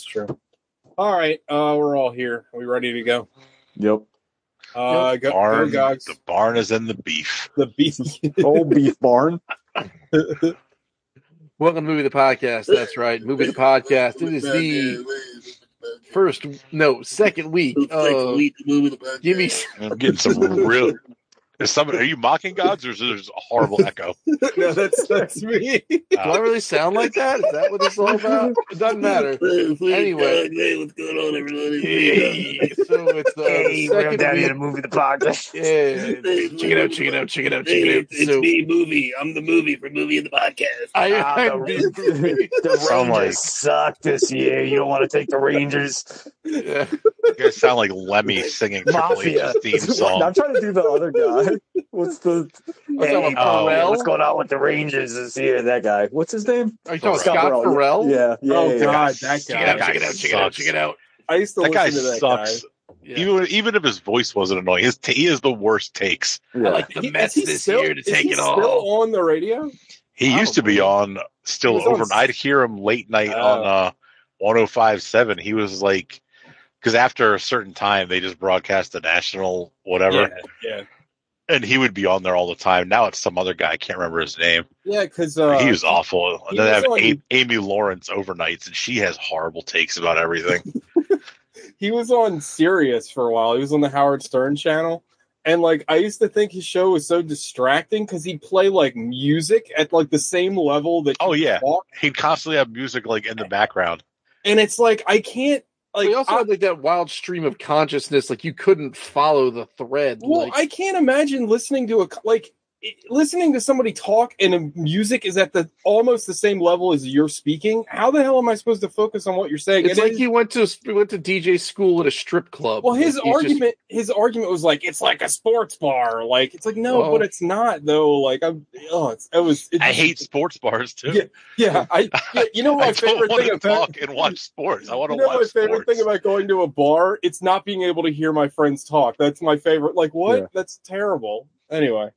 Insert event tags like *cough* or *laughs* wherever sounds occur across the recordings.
It's true. All right, uh, we're all here. Are we ready to go? Yep. Uh, go, go Barn, Gogs. the barn is in the beef. The beef. *laughs* Old beef barn. *laughs* Welcome to Movie the Podcast. That's right. Movie the Podcast. It is the first, no, second week of Give Me. I'm getting some real. Is somebody? Are you mocking gods, or is there a horrible *laughs* echo? no, that's that's me. Do I really sound like that? Is that what it's all about? It doesn't matter. Anyway. hey, what's going on, everybody? Hey, so it's the Hey, we're second down here week. to movie the podcast. *laughs* Yeah, check it out, check it out, check it out, check Hey, it out. it's, it's So me, movie. I'm the movie for movie in the podcast. I, Ah, I'm the, the- *laughs* the Rangers like- suck this year. You don't want to take the Rangers. yeah. You guys sound like Lemmy singing Triple H's theme song. I'm trying to do the other guy. *laughs* What's the? What's up with oh, what's going on with the Rangers this year? That guy. What's his name? Are you talking Scott Scott Ferrall? Yeah. yeah Oh, yeah, yeah. God, that Check it out, guy. check it out, check it out, check it out. I used to that guy to that sucks. Yeah. Even even if his voice wasn't annoying, his t- he is the worst takes. Yeah. I like the guy. He- Mets is he this still- year to take he it still on the radio? He used to be on still He was on overnight. I'd hear him late night Oh. on uh 1057. He was like because after a certain time they just broadcast the national whatever, Yeah, yeah, and he would be on there all the time. Now it's some other guy. I can't remember his name. yeah. Because uh, he was awful. he then they have on- A- Amy Lawrence overnights, and she has horrible takes about everything. *laughs* he was on Sirius for a while. He was on the Howard Stern channel. And like I used to think his show was so distracting because he'd play like music at like the same level that Oh, yeah. talked. He'd constantly have music like in the background. and it's like I can't like we also I, had like that wild stream of consciousness, like you couldn't follow the thread. well like, I can't imagine listening to a like listening to somebody talk and music is at the almost the same level as you're speaking. How the hell am I supposed to focus on what you're saying? it's And like it- he went to he went to DJ school at a strip club. Well, his Like, he's just- argument, his argument was like it's like a sports bar. Like it's like no, Well- but it's not though. Like I'm, oh, it's, it was. It I hate sports bars too. Yeah, Yeah, I. Yeah, *laughs* you know I my don't favorite thing to about talk and watch sports. I want to you know watch my favorite sports. thing about going to a bar. It's not being able to hear my friends talk. That's my favorite. Like what? Yeah. That's terrible. Anyway,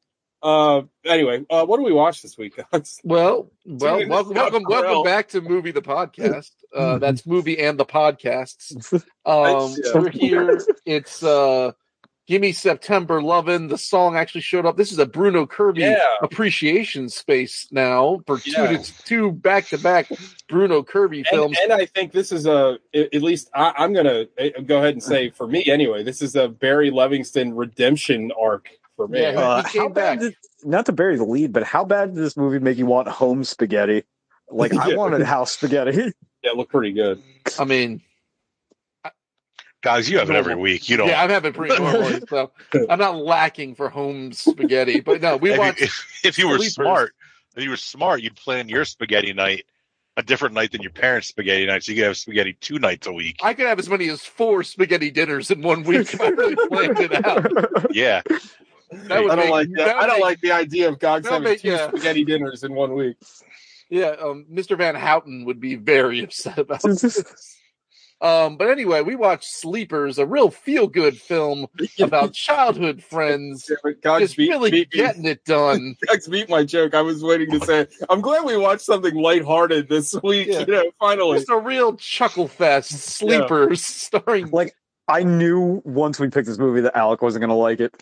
uh, anyway, uh, what do we watch this week? Well, *laughs* well, Dude, welcome, welcome, welcome back to movie the podcast. *laughs* Uh, that's movie and the podcasts. Um, we're here. It's uh, give me September lovin'. The song actually showed up. This is a Bruno Kirby yeah, appreciation space now for two Yeah. two back to back Bruno Kirby and, films. and I think this is a at least I, I'm gonna uh, go ahead and say for me anyway. This is a Barry Levinson redemption arc for me. Yeah. Uh, He came how bad did, not to bury the lead, but how bad did this movie make you want home spaghetti? Like I *laughs* wanted house spaghetti. Yeah, it looked pretty good. I mean, Guys, you have it every week. You don't. yeah, I'm having pretty normally, *laughs* so I'm not lacking for home spaghetti. But no, we if, watched. you, *laughs* if, if you were Sleepers. smart, if you were smart, you'd plan your spaghetti night a different night than your parents' spaghetti night, so you could have spaghetti two nights a week. I could have as many as four spaghetti dinners in one week if I really planned it out. Yeah, That would I don't make- like that. that I don't make- like the idea of Gogs having make- two yeah. spaghetti dinners in one week. Yeah, um, Mr. Van Houten would be very *laughs* upset about this. Um, but anyway, we watched Sleepers, a real feel-good film about *laughs* childhood friends Gogs just beat, really beat, getting it done. *laughs* Gogs beat my joke. I was waiting to say. I'm glad we watched something lighthearted this week. Yeah. You know, finally. It's a real chuckle fest. Sleepers, starring like I knew once we picked this movie that Alec wasn't gonna like it.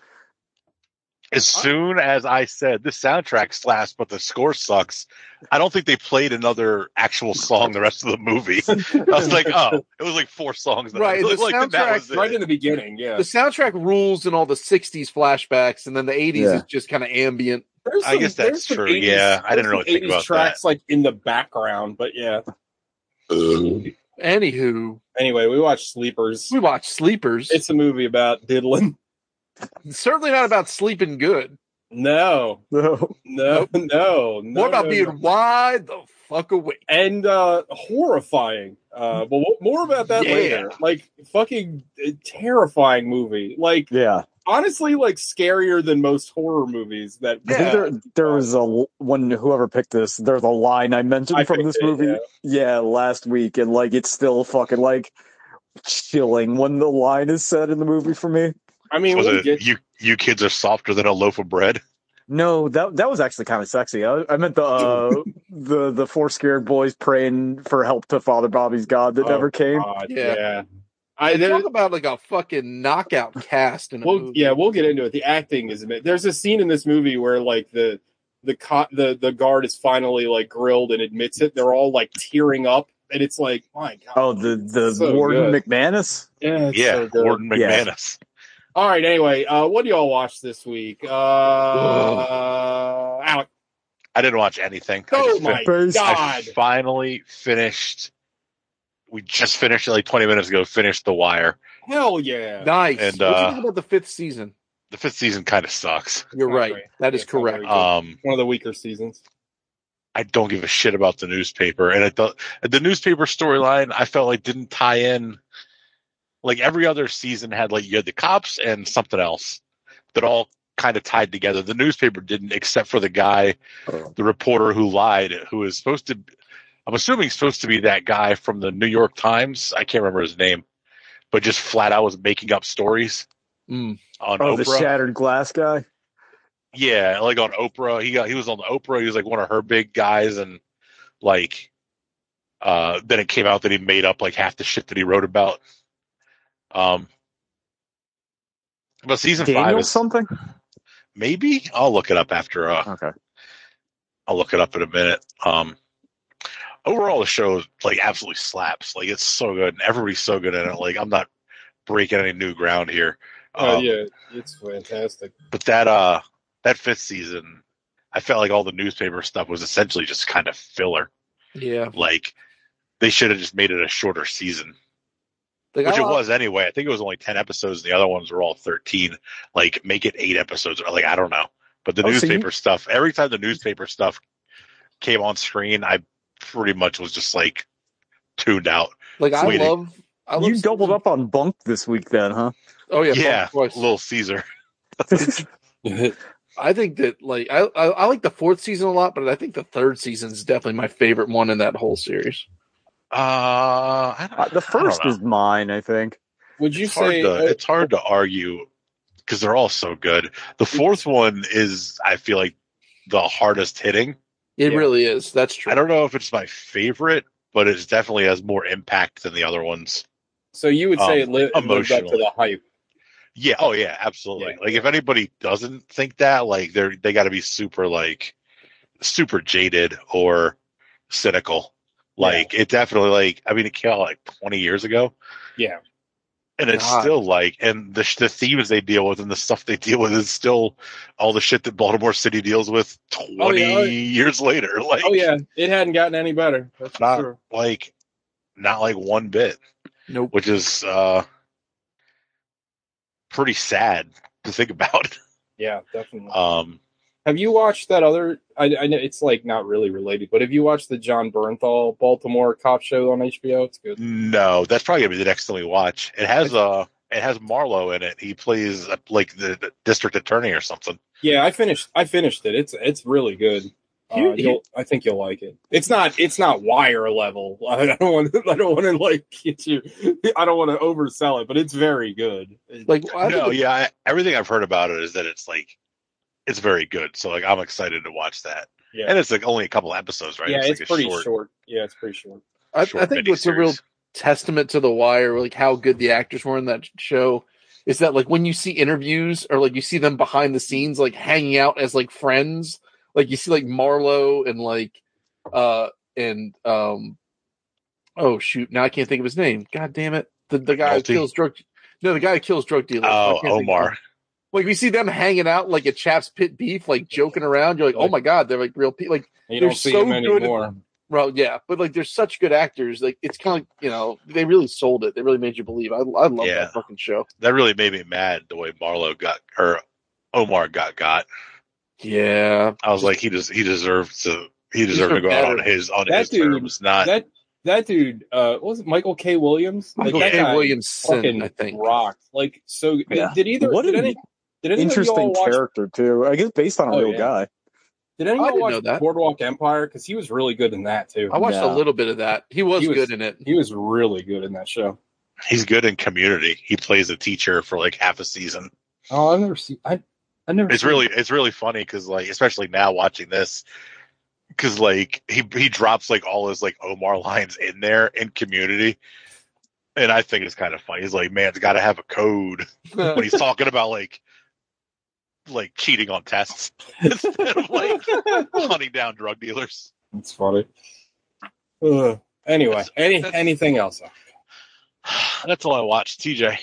As soon as I said this soundtrack slaps, but the score sucks, I don't think they played another actual song the rest of the movie. *laughs* I was like, oh, it was like four songs. That Right, *laughs* the liked, and that soundtrack- was right in the beginning. Yeah. the soundtrack rules in all the '60s flashbacks, and then the '80s Yeah. is just kind of ambient. There's I guess that's there's some true. Yeah, I didn't really think 80s about tracks like in the background, but yeah. Anywho, Anyway, we watched Sleepers. we watched Sleepers. It's a movie about diddling. Certainly not about sleeping good. No, No. no, no, no. More about no, being no. wide the fuck awake. and uh horrifying. Uh, but more about that Yeah. later. Like fucking uh, terrifying movie. Like Yeah. honestly, like scarier than most horror movies. That I think there there was a when whoever picked this, there's a line I mentioned I from picked this it, movie. yeah. Yeah. last week, and like it's still fucking like chilling when the line is said in the movie for me. I mean, Was it get- you? You kids are softer than a loaf of bread. No, that that was actually kind of sexy. I, I meant the uh, *laughs* the the four scared boys praying for help to Father Bobby's God that Oh, never came. God, Yeah. yeah. I there, Talk about like a fucking knockout cast in a well, yeah, we'll get into it. The acting is ama- there's a scene in this movie where like the the co- the the guard is finally like grilled and admits it. They're all like tearing up, and it's like, my God. Oh, the the So Warden good. McManus. yeah, yeah, so good. Warden Yeah. McManus. All right. Anyway, uh, what do y'all watch this week? Uh, Alec. I didn't watch anything. Oh just my First- I God. finally finished. We just finished it like 20 minutes ago. Finished The Wire. Hell yeah. Nice. And, what do you uh, think about the fifth season? The fifth season kind of sucks. You're not right. great. That is It's correct. Um, One of the weaker seasons. I don't give a shit about the newspaper, and I thought the newspaper storyline I felt like didn't tie in. Like every other season had like you had the cops and something else that all kind of tied together. The newspaper didn't, except for the guy, Oh. the reporter who lied, who was supposed to. I'm assuming supposed to be that guy from the New York Times. I can't remember his name, but just flat out was making up stories Mm. on Oh, the shattered glass guy. Yeah, like on Oprah. He got he was on Oprah. He was like one of her big guys, and like, uh, then it came out that he made up like half the shit that he wrote about. Um, but season five is something. maybe I'll look it up after. Uh, Okay. I'll look it up in a minute. Um, overall, the show like absolutely slaps. Like it's so good, and everybody's so good in it. Like I'm not breaking any new ground here. Oh Um, yeah, it's fantastic. but that uh that fifth season i felt like all the newspaper stuff was essentially just kind of filler Yeah. like they should have just made it a shorter season Like, which it was anyway i think it was only 10 episodes and the other ones were all 13 like make it eight episodes like i don't know but the Oh, so you- newspaper stuff every time the newspaper stuff came on screen i pretty much was just like tuned out Like I waiting. love. I love You doubled up on Bunk this week, then, huh? Oh yeah. yeah, of course. little caesar *laughs* I think that like I, I I like the fourth season a lot, but I think the third season is definitely my favorite one in that whole series. Uh I don't, Uh, the I don't first know. is mine, I think. Would you it's hard say? to, uh, it's hard to argue because they're all so good. The fourth one is, I feel like, the hardest hitting. It Yeah. really is. That's true. I don't know if it's my favorite, but it definitely has more impact than the other ones. so you would say um, it, li- it lived up to the hype. Yeah. Oh, yeah. Absolutely. Yeah. Like, if anybody doesn't think that, like, they're they got to be super like super jaded or cynical. Like, it definitely like I mean, it came out like twenty years ago. Yeah. and it's God. still like and the the themes they deal with and the stuff they deal with is still all the shit that Baltimore City deals with 20 Oh, yeah. years later *laughs* like Oh yeah, it hadn't gotten any better. That's not sure. like not like one bit Nope. which is uh pretty sad to think *laughs* about Yeah, definitely. um have you watched that other? I, I know it's like not really related, but have you watched the Jon Bernthal Baltimore cop show on HBO? It's good. no that's probably gonna be the next thing we watch it has uh it has Marlo in it he plays uh, like the, the district attorney or something Yeah, I finished. I finished it. It's it's really good. Uh, You- you- you'll, I think you'll like it. It's not. It's not wire level. *laughs* I don't want. I don't want to like get you. I don't want to oversell it, but it's very good. Like no think yeah I, everything I've heard about it is that it's like it's very good so like I'm excited to watch that yeah, And it's like only a couple episodes, right? yeah, it's, like pretty short. Yeah, it's pretty short. I, short I think what's a real testament to the wire, like how good the actors were in that show, is that like when you see interviews or like you see them behind the scenes, like hanging out as like friends, like you see like Marlo and like uh and um oh shoot, now I can't think of his name. God damn it. The the guy Nolte? who kills drug no, the guy who kills drug dealers. Oh, can't think Omar. Name. Like we see them hanging out like a Chaps Pit Beef, like joking around. You're like, oh my god, they're like real people. Like You They're don't see so them good at- well, yeah, but like they're such good actors. Like it's kind of you know they really sold it. They really made you believe. I I love Yeah. that fucking show. That really made me mad the way Marlo got or Omar got got. Yeah, I was like, he just he deserved to he deserved to deserved go out on his on That his dude- terms, not That that dude, uh, was it Michael K. Williams? Like, Michael that K. guy Williamson, fucking I think. rocked. Like so. Yeah. Did either? What did any? Did any of Interesting y'all watch? character too. I guess based on a Oh, real yeah. guy. Did any of I y'all didn't watch know that. Boardwalk Empire? Because he was really good in that too. I watched Yeah. a little bit of that. He was, He was- good in it. He was really good in that show. he's good in community. He plays a teacher for like half a season. Oh, I've never seen. I I I never. It's really it's really funny because like especially now watching this because like he he drops like all his like Omar *laughs* lines in there in Community, and I think it's kind of funny. He's like, man's got to have a code *laughs* when he's talking about like like cheating on tests *laughs* instead of like *laughs* hunting down drug dealers. It's funny. Ugh. Anyway, any anything else? *sighs* That's all I watched. TJ,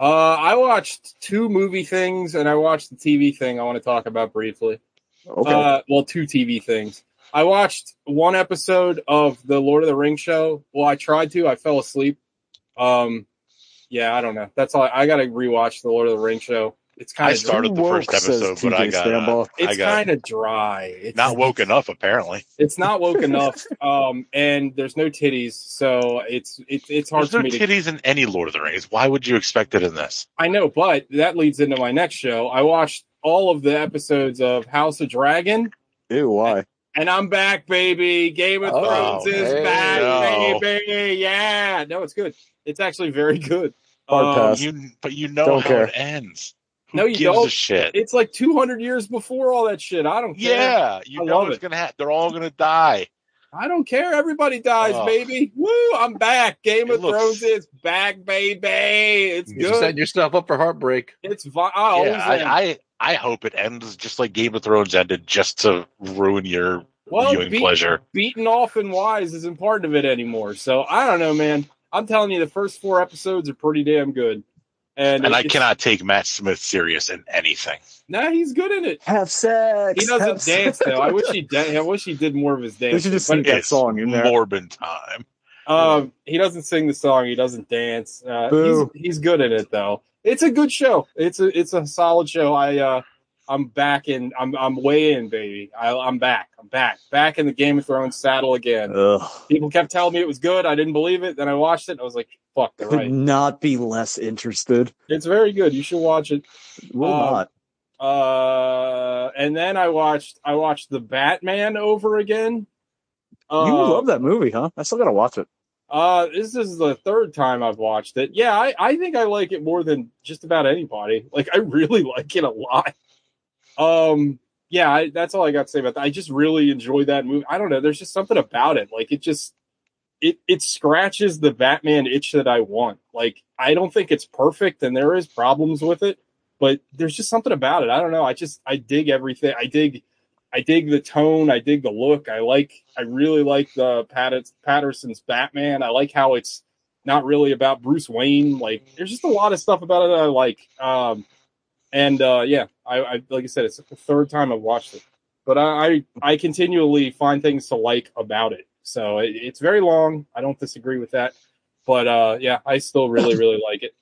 Uh, I watched two movie things and I watched the TV thing I want to talk about briefly. okay. Uh, well, two TV things. I watched one episode of the Lord of the Rings show. Well, I tried to. I fell asleep. Um, yeah, I don't know. That's all. I got to rewatch the Lord of the Rings show. It's kind of I of started the first Woke, episode, but I got uh, Stambaugh. I It's got kind of dry. It's not woke enough apparently. It's not woke *laughs* enough. Um, and there's no titties, so it's it's it's hard There's for no me to titties in any Lord of the Rings. Why would you expect it in this? I know, but that leads into my next show. I watched all of the episodes of House of Dragon, Ew, why? and I'm back, baby. Game of Oh, Thrones is hey. back, No. baby. Yeah, no, it's good. It's actually very good. Um. You, but you know Don't how care. it ends. Who No, you gives don't. a shit? It's like 200 years before all that shit. I don't care. Yeah, you I know it's it. gonna happen. They're all gonna die. I don't care. Everybody dies, Oh. baby. Woo! I'm back. Game It of looks- Thrones is back, baby. It's You good. set yourself up for heartbreak. It's vi- I yeah. I, I I hope it ends just like Game of Thrones ended, just to ruin your Well, viewing be- pleasure. Benioff and Weiss isn't part of it anymore. So I don't know, man. I'm telling you, the first four episodes are pretty damn good. And, And I cannot take Matt Smith serious in anything. Nah, he's good in it. Have sex. He doesn't dance sex. though. I wish he *laughs* did. I wish he did more of his They dance. should just But sing that song in there. Morbid time. um, he doesn't sing the song. He doesn't dance. Uh, he's Boo. he's good in it though. It's a good show. It's a it's a solid show. I uh I'm back in. I'm I'm way in, baby. I, I'm back. I'm back. Back in the Game of Thrones saddle again. Ugh. People kept telling me it was good. I didn't believe it. Then I watched it. And I was like, "Fuck, they're Could right." not be less interested. It's very good. You should watch it. Will Um, not. Uh, and then I watched I watched the Batman over again. Uh, you love that movie, huh? I still gotta watch it. Uh, this is the third time I've watched it. Yeah, I, I think I like it more than just about anybody. Like I really *laughs* like it a lot. Um, yeah, I, that's all I got to say about that. I just really enjoy that movie. I don't know. There's just something about it. Like it just it it scratches the Batman itch that I want. Like I don't think it's perfect, and there is problems with it, but there's just something about it. I don't know. I just I dig everything. I dig. I dig the tone. I dig the look. I like. I really like the Pat- Pattinson's Batman. I like how it's not really about Bruce Wayne. Like, there's just a lot of stuff about it that I like. Um, and uh, yeah, I, I like I said, it's the third time I've watched it, but I I, I continually find things to like about it. So it, it's very long. I don't disagree with that, but uh, yeah, I still really really *laughs* like it.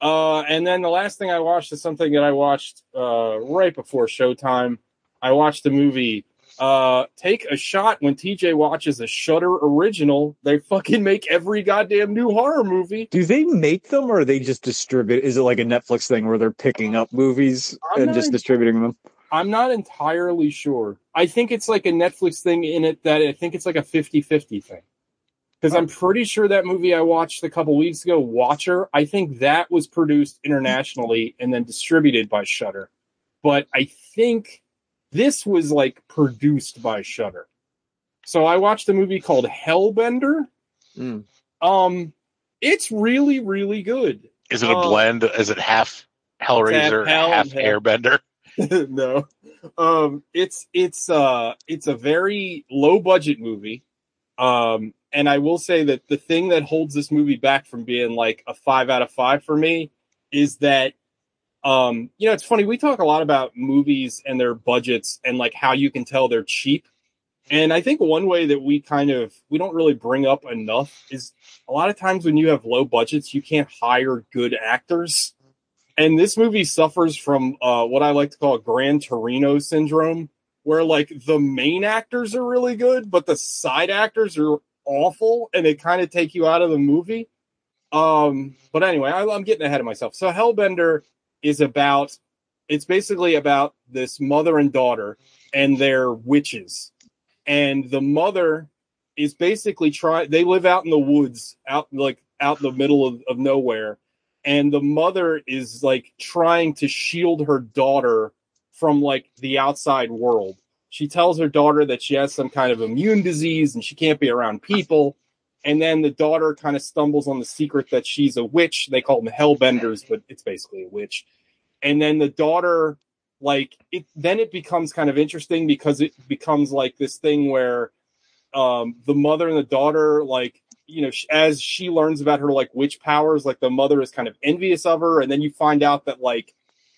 Uh, and then the last thing I watched is something that I watched uh, right before Showtime. I watched the movie uh, Take a Shot when TJ watches a Shudder original. They fucking make every goddamn new horror movie. Do they make them or they just distribute? Is it like a Netflix thing where they're picking up movies I'm and just en- distributing them? I'm not entirely sure. I think it's like a Netflix thing in it that I think it's like a 50 50 thing. Because I'm pretty sure that movie I watched a couple weeks ago, Watcher, I think that was produced internationally and then distributed by Shudder. But I think this was like produced by Shudder. So I watched a movie called Hellbender. Mm. Um, it's really, really good. Is it a Oh. blend? Is it half Hellraiser, Hell half and Hell. Airbender? *laughs* no. Um it's it's uh it's a very low budget movie. Um and I will say that the thing that holds this movie back from being like a 5 out of 5 for me is that um you know it's funny we talk a lot about movies and their budgets and like how you can tell they're cheap. And I think one way that we kind of we don't really bring up enough is a lot of times when you have low budgets you can't hire good actors and this movie suffers from uh, what I like to call Gran Torino syndrome, where like the main actors are really good, but the side actors are awful, and they kind of take you out of the movie. Um, but anyway, I, I'm getting ahead of myself. So Hellbender is about it's basically about this mother and daughter and their witches, and the mother is basically trying. They live out in the woods, out like out in the middle of, of nowhere and the mother is like trying to shield her daughter from like the outside world. She tells her daughter that she has some kind of immune disease and she can't be around people. And then the daughter kind of stumbles on the secret that she's a witch. They call them hellbenders, but it's basically a witch. And then the daughter, like it, then it becomes kind of interesting because it becomes like this thing where um, the mother and the daughter, like you know, as she learns about her like witch powers, like the mother is kind of envious of her, and then you find out that like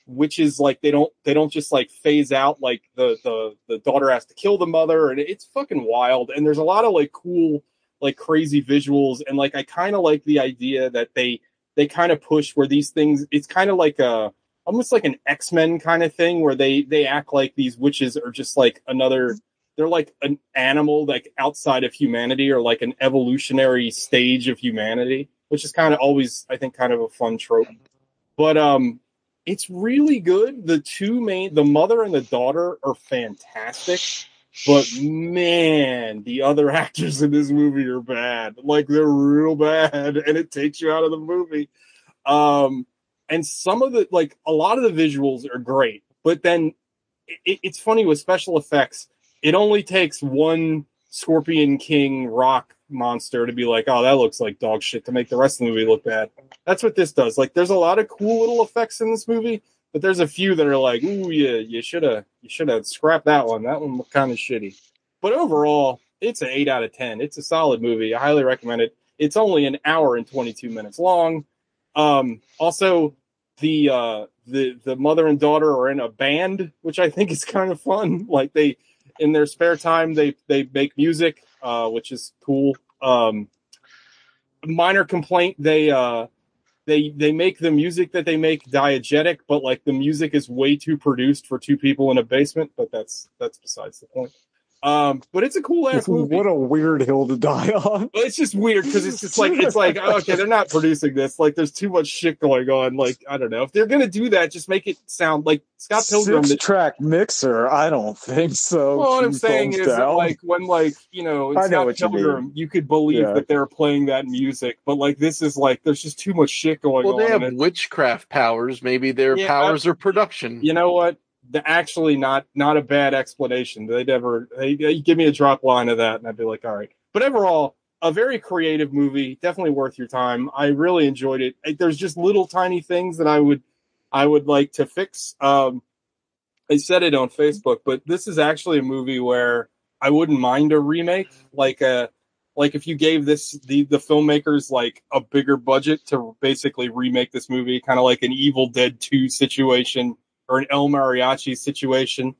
witches like they don't they don't just like phase out like the the the daughter has to kill the mother and it's fucking wild and there's a lot of like cool like crazy visuals and like I kind of like the idea that they they kind of push where these things it's kind of like a almost like an X-Men kind of thing where they they act like these witches are just like another they're like an animal like outside of humanity or like an evolutionary stage of humanity which is kind of always I think kind of a fun trope. But um it's really good. The two main the mother and the daughter are fantastic but man the other *laughs* actors in this movie are bad. Like they're real bad *laughs* and it takes you out of the movie. Um and some of the like a lot of the visuals are great but then it, it's funny with special effects it only takes one scorpion king rock monster to be like oh that looks like dog shit to make the rest of the movie look bad. That's what this does. Like there's a lot of cool little effects in this movie but there's a few that are like ooh yeah you should have you should have scrapped that one. That one looked kind of shitty. But overall it's an 8 out of 10 it's a solid movie. I highly recommend it. It's only an hour and 22 minutes long. Um, also, the uh, the the mother and daughter are in a band, which I think is kind of fun. *laughs* Like they, in their spare time, they they make music, uh, which is cool. Um, minor complaint: they uh, they they make the music that they make diegetic, but like the music is way too produced for two people in a basement. But that's that's besides the point. Um, but it's a cool ass movie. what a weird hill to die on. Well, it's just weird because it's just like it's like *laughs* okay, they're not producing this. Like, there's too much shit going on. Like, I don't know if they're gonna do that. Just make it sound like Scott Pilgrim. Six track mixer. I don't think so. well, what I'm saying is that, like when like you know in I know Scott what you Pilgrim, you, could believe Yeah. that they're playing that music, but like this is like there's just too much shit going Well, on. Well, they have witchcraft powers. Maybe their Yeah, powers are production. you know what? Actually, not not a bad explanation. They never they, they give me a drop line of that, and I'd be like, all right. But overall, a very creative movie, definitely worth your time. I really enjoyed it. There's just little tiny things that I would I would like to fix. Um, I said it on Facebook, but this is actually a movie where I wouldn't mind a remake, like a like if you gave this the the filmmakers like a bigger budget to basically remake this movie, kind of like an Evil Dead Two situation or an El Mariachi situation.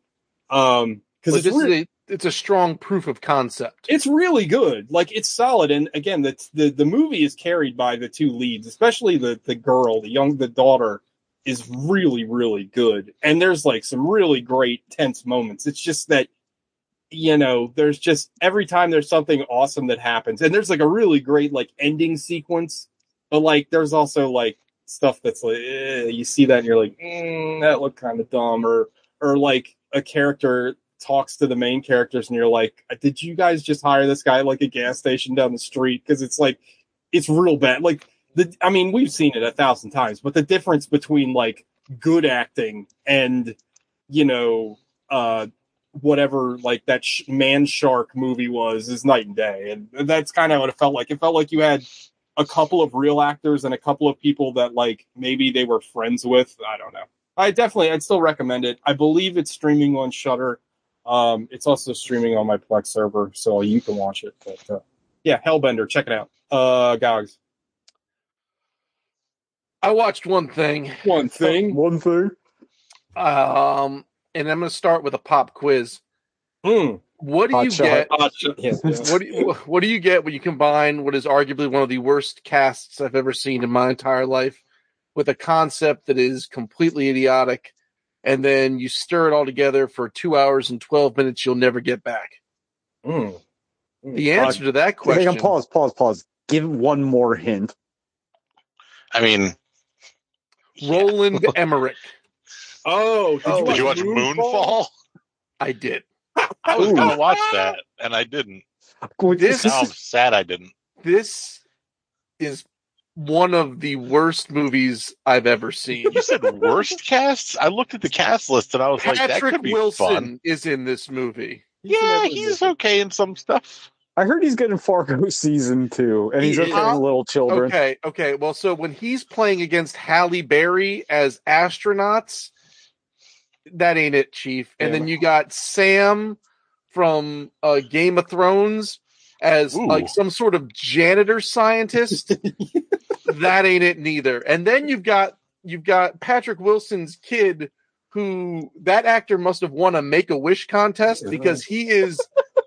Um, because it's this re- is a, it's a strong proof of concept. it's really good. Like it's solid, and again, the the the movie is carried by the two leads, especially the the girl, the young the daughter, is really really good. And there's like some really great tense moments. It's just that you know, there's just every time there's something awesome that happens, and there's like a really great like ending sequence, but like there's also like stuff that's like eh, you see that and you're like mm, that looked kind of dumb, or or like a character talks to the main characters and you're like did you guys just hire this guy like a gas station down the street? Because it's like it's real bad. Like the i mean we've seen it a thousand times but the difference between like good acting and you know uh whatever like that sh- man shark movie was is night and day. And that's kind of what it felt like. It felt like you had a couple of real actors and a couple of people that like maybe they were friends with. I don't know. I definitely i'd still recommend it. I believe it's streaming on Shudder um it's also streaming on my plex server so you can watch it but uh, yeah hellbender check it out. Uh gogs. I watched one thing, one thing? One thing. um, and I'm going to start with a pop quiz. Hmm. What do Hot you shot. get? Shit. Yeah, yeah. What do you, *laughs* what do you get when you combine what is arguably one of the worst casts I've ever seen in my entire life with a concept that is completely idiotic, and then you stir it all together for two hours and twelve minutes you'll never get back? Hmm. The answer to that question, Hang on, pause, pause, pause. Give one more hint. I mean, Roland *laughs* Emmerich. Oh, did, Oh, did you watch Moonfall? I did. I was Ooh. gonna watch that, and I didn't. Well, This- Now I'm sad I didn't. This is one of the worst movies I've ever seen. You said worst casts? I looked at the cast list and I was like, that Patrick could be Wilson fun. is in this movie. Yeah, he's okay in some stuff. I heard he's getting Fargo *laughs* season two, and he's He okay in Little Children. Okay, okay. Well, so when he's playing against Halle Berry as astronauts, that ain't it, Chief. And Yeah. then you got Sam from uh, Game of Thrones as Ooh. like some sort of janitor scientist. *laughs* that ain't it neither. And then you've got you've got Patrick Wilson's kid who that actor must have won a make a wish contest because he is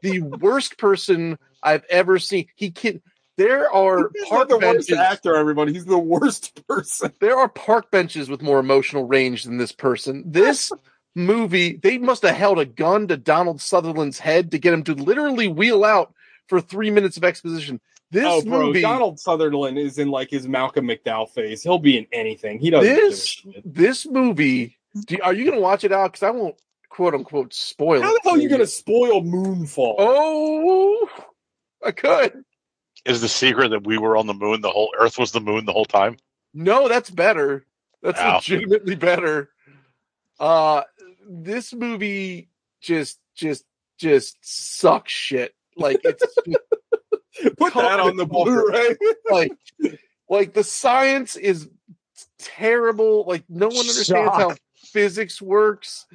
the worst person I've ever seen. He can there are He's park the worst benches. actor, everybody. He's the worst *laughs* person. There are park benches with more emotional range than this person. This *laughs* movie, they must have held a gun to Donald Sutherland's head to get him to literally wheel out for three minutes of exposition. This oh, bro, movie, Donald Sutherland is in like his Malcolm McDowell phase. He'll be in anything. He doesn't. this this movie. Do, are you going to watch it out? Because I won't quote unquote spoil. How the hell are you gonna spoil Moonfall? Oh, I could. Is the secret that we were on the moon, the whole Earth was the moon the whole time? No, that's better. That's Ow. legitimately better. Uh this movie just just just sucks shit. Like it's *laughs* Put that on the Blu-ray. like like the science is terrible. Like no one understands how physics works.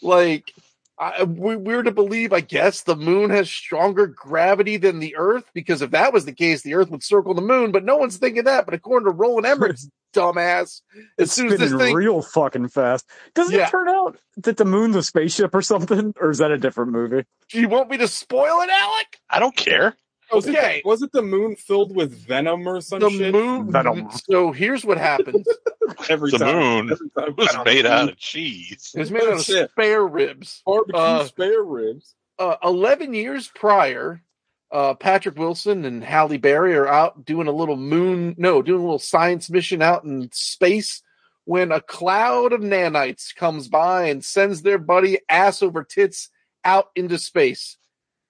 Like I, uh, we, we're to believe, I guess, the moon has stronger gravity than the Earth because if that was the case, the Earth would circle the moon. But no one's thinking that. But according to Roland Emmerich's *laughs* dumbass, as It's soon as this spinning thing, real fucking fast. Doesn't Yeah. it turn out that the moon's a spaceship or something, *laughs* or is that a different movie? do you want me to spoil it, Alec? I don't care. Was it, Okay. was it the moon filled with venom or some The shit? moon. *laughs* Venom. So here's what happens. *laughs* Every The time. moon Every time. was made out of cheese. It was made out of Shit. spare ribs. barbecue uh, spare ribs. uh, 11 years prior, uh, Patrick Wilson and Halle Berry are out doing a little moon, no, doing a little science mission out in space when a cloud of nanites comes by and sends their buddy ass over tits out into space.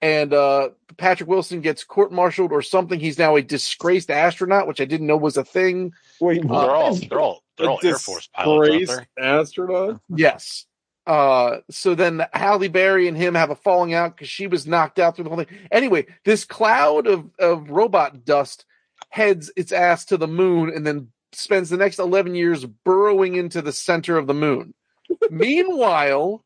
And uh, Patrick Wilson gets court martialed or something. He's now a disgraced astronaut, which I didn't know was a thing. Wait, Well, they're all they're all they're all Air Force pilots, disgraced they? astronaut. *laughs* Yes. Uh, so then Halle Berry and him have a falling out because she was knocked out through the whole thing. Anyway, this cloud of, of robot dust heads its ass to the moon and then spends the next 11 years burrowing into the center of the moon. *laughs* Meanwhile,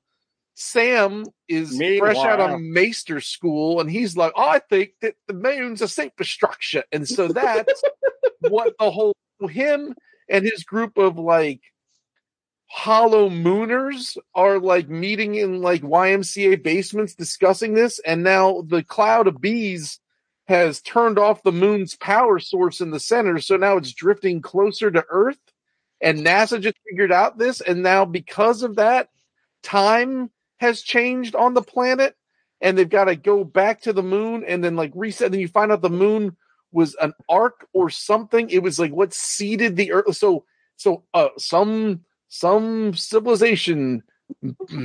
Sam is fresh out of Maester school and he's like, oh, I think that the moon's a safer structure. And so that's *laughs* what the whole him and his group of like hollow mooners are like meeting in like YMCA basements discussing this, and now the cloud of bees has turned off the moon's power source in the center, so now it's drifting closer to Earth. And NASA just figured out this, and now because of that, time has changed on the planet, and they've got to go back to the moon and then like reset. Then you find out the moon was an arc or something. It was like what seeded the Earth. So so uh some some civilization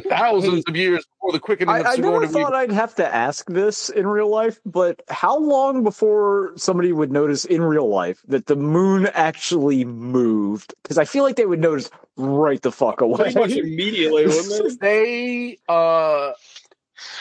thousands of years before the quickening of I, I never Sigourney Weaver. thought I'd have to ask this in real life, but how long before somebody would notice in real life that the moon actually moved? Because I feel like they would notice right the fuck away. Pretty much immediately, wasn't it? They uh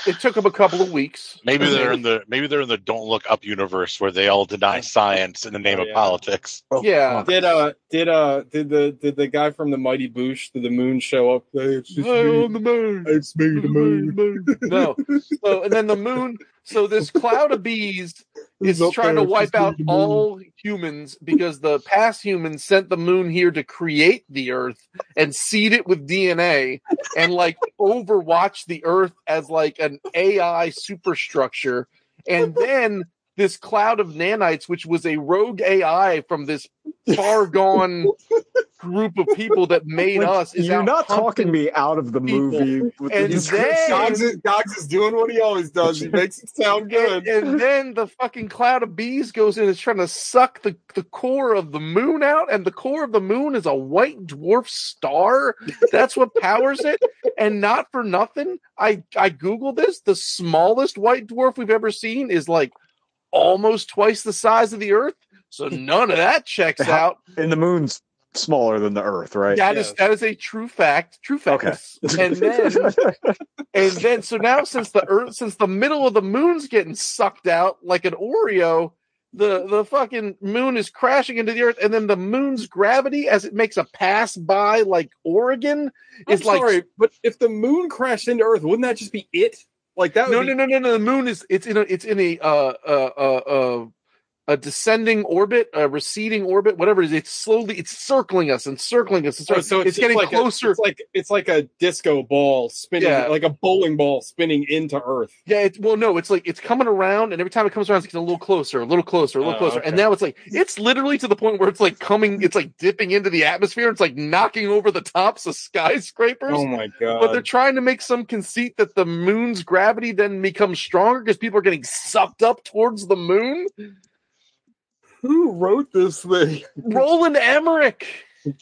it took them a couple of weeks. Maybe they're in the maybe they're in the Don't Look Up universe where they all deny science in the name Oh, of politics. Oh, Yeah. fuck. Did uh did uh did the did the guy from the Mighty Boosh did the moon show up? Hey, it's just me. on the moon. It's me, the moon. No. So and then the moon. So this cloud of bees *laughs* is trying to wipe out all humans because the past humans sent the moon here to create the Earth and seed it with DNA and like overwatch the Earth as like an AI superstructure. And then this cloud of nanites, which was a rogue AI from this far gone *laughs* group of people that made Like, us, is You're not talking me out of the people. movie with And the then- Gogs is, Gogs is doing what he always does. He makes it sound And, good. and then the fucking cloud of bees goes in and is trying to suck the, the core of the moon out, and the core of the moon is a white dwarf star. That's what powers it. And not for nothing, I I googled this. The smallest white dwarf we've ever seen is like almost twice the size of the Earth. So *laughs* none of that checks out. And the moon's smaller than the Earth, right? That is Yes. that is a true fact. True fact. Okay. And then *laughs* and then so now since the earth since the middle of the moon's getting sucked out like an Oreo, the the fucking moon is crashing into the earth, and then the moon's gravity as it makes a pass by like Oregon I'm is like sorry, but if the moon crashed into Earth, wouldn't that just be it? Like that? No be, no no no no the moon is it's in a it's in a uh uh uh, uh a descending orbit, a receding orbit, whatever it is. It's slowly, it's circling us and circling us. And Oh, so, so it's, getting like a- closer. it's like it's like a disco ball spinning, Yeah. like a bowling ball spinning into Earth. Yeah, it's well, no, it's like it's coming around, and every time it comes around, it's getting a little closer, a little closer, a little Oh, closer, okay. and now it's like it's literally to the point where it's like coming, it's like dipping into the atmosphere. It's like knocking over the tops of skyscrapers. Oh my god! but they're trying to make some conceit that the moon's gravity then becomes stronger because people are getting sucked up towards the moon. Who wrote this thing? *laughs* Roland Emmerich.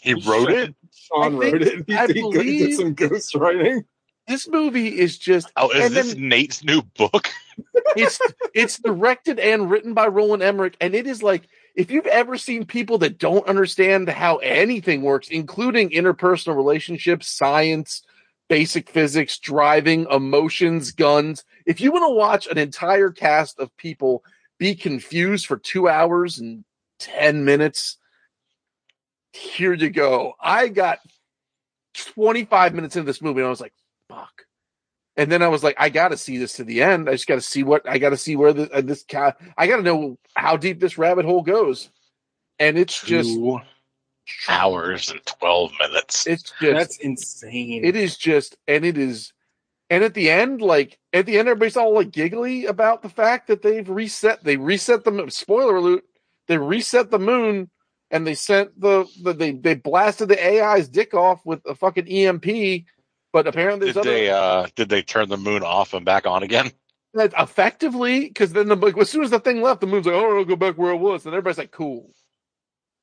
He wrote it. Sean I wrote it. He, I he did some ghost writing. This movie is just Oh, is this then- Nate's new book? *laughs* it's it's directed and written by Roland Emmerich, and it is like if you've ever seen people that don't understand how anything works, including interpersonal relationships, science, basic physics, driving, emotions, guns. If you want to watch an entire cast of people be confused for two hours and ten minutes, here you go. I got 25 minutes into this movie and I was like, fuck. And then I was like, I got to see this to the end. I just got to see what I got to see where the, uh, this cat. I got to know how deep this rabbit hole goes. And it's just, Two hours and twelve minutes. it's just, That's insane. it is just, and it is, and at the end, like at the end, everybody's all like giggly about the fact that they've reset. They reset the. Spoiler alert: they reset the moon, and they sent the, the they they blasted the AI's dick off with a fucking EMP. But apparently, Did other they uh did they turn the moon off and back on again? *laughs* that effectively because then the like, as soon as the thing left, the moon's like, "Oh, I'll go back where it was," and everybody's like, "Cool."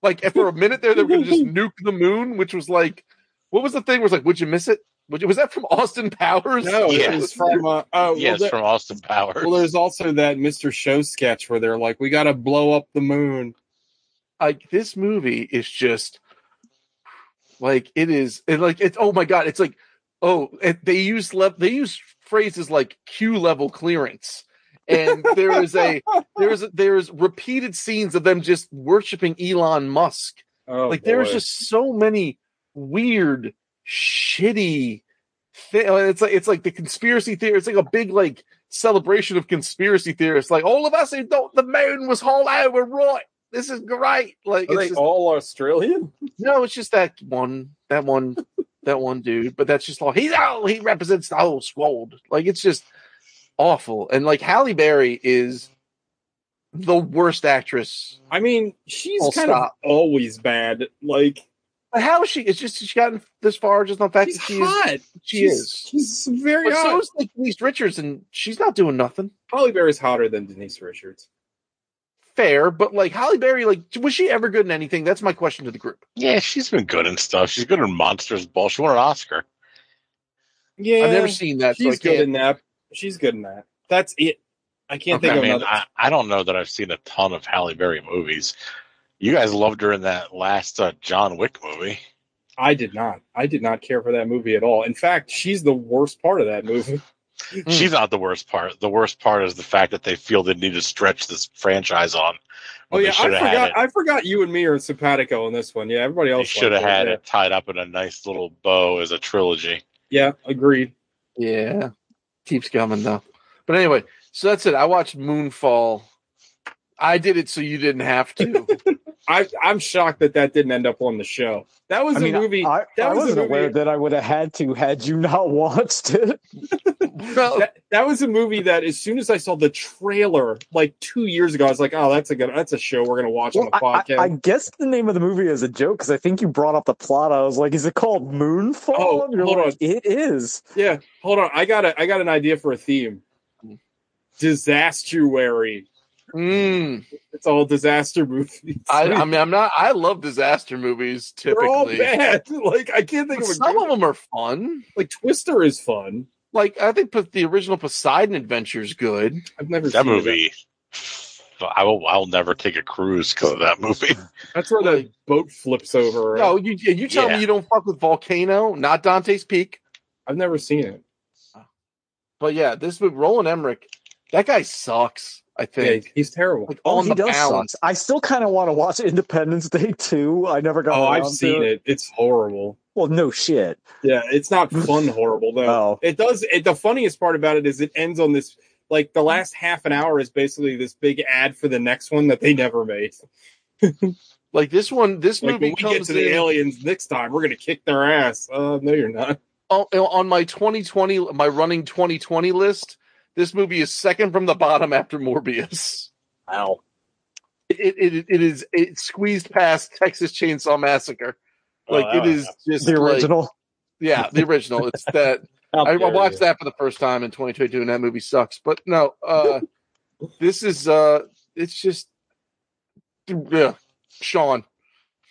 Like for a minute there, they were going to just nuke the moon, which was like, what was the thing? Was like, would you miss it? Would you, was that from Austin Powers? no, Yeah. it was from. Uh, oh, yes, well, there- from Austin Powers. well, there's also that Mr. Show sketch where they're like, "We got to blow up the moon." like this movie is just like it is it like it's oh my god it's like oh it, they use le- they use phrases like q level clearance and there is a *laughs* there's a, there's repeated scenes of them just worshiping elon musk Oh, like there's just so many weird shitty thing. Uh, it's like it's like the conspiracy theory it's like a big like celebration of conspiracy theorists like all of us who thought the moon was hollow were right this is great like Are it's they just, all Australian? no it's just that one that one *laughs* that one dude but that's just all he's all he represents the whole squad like it's just awful and like Halle Berry is the worst actress I mean, she's I'll kind stop. of always bad. Like But how is she? It's just she's gotten this far just on the fact she's that she is. hot. She she's, is. She's very But so is like Denise Richards, and she's not doing nothing. Halle Berry's hotter than Denise Richards. Fair, but like Holly Berry, like was she ever good in anything? That's my question to the group. yeah, she's been good in stuff. She's good in Monsters Ball. She won an Oscar. Yeah, I've never seen that, so She's good in that. She's good in that. That's it. I can't Okay, think I of mean, another. I, I don't know that I've seen a ton of Halle Berry movies. You guys loved her in that last uh, John Wick movie. I did not. I did not care for that movie at all. In fact, she's the worst part of that movie. *laughs* Hmm. She's not the worst part. The worst part is the fact that they feel they need to stretch this franchise on. Oh yeah, I should have had forgot. I forgot you and me are simpatico on this one. Yeah, everybody else should have liked had yeah. it tied up in a nice little bow as a trilogy. Yeah, agreed. Yeah, keeps coming though. But anyway, so that's it. I watched Moonfall. I did it so you didn't have to. *laughs* I, I'm shocked that that didn't end up on the show. That was I a mean, movie. I, that I was a wasn't movie- aware that I would have had to had you not watched it. well, that, that was a movie that as soon as I saw the trailer like two years ago, I was like, "Oh, that's a good. That's a show we're gonna watch on the podcast." I, I guess the name of the movie is a joke because I think you brought up the plot. I was like, "Is it called Moonfall?" Oh, you're hold like, on. It is. yeah, hold on. I got a. I got an idea for a theme. Disastuary. Mm, It's all disaster movies. I, I *laughs* mean, I'm not. I love disaster movies Typically, They're all typically. bad. *laughs* Like I can't think But of a some of them are fun. Like Twister is fun. Like I think the original Poseidon Adventure is good. I've never That seen it. movie I will. I'll never take a cruise because of that movie. *laughs* That's where the boat flips over. Right? No, you you tell Yeah. me you don't fuck with Volcano, not Dante's Peak. I've never seen it. But yeah, this movie, Roland Emmerich, that guy sucks. I Yeah, think. he's terrible. Like Oh, on he the does pound. suck. I still kind of want to watch Independence Day too. I never got. Oh, I've to seen it. It's horrible. Well, no shit. Yeah, it's not fun horrible though. Oh. It does. It, the funniest part about it is it ends on this. Like the last half an hour is basically this big ad for the next one that they never made. *laughs* Like this one, this Like movie when we get comes to the aliens next time, we're gonna kick their ass. Uh, no, you're not. on, on my 2020, my running 2020 list. This movie is second from the bottom after Morbius. Wow. It it, it is it squeezed past Texas Chainsaw Massacre. Like Oh, it is just The like- original. yeah, the original. It's that *laughs* I, I watched you. that for the first time in 2022, and that movie sucks. But no, uh, *laughs* this is uh, it's just yeah, Sean.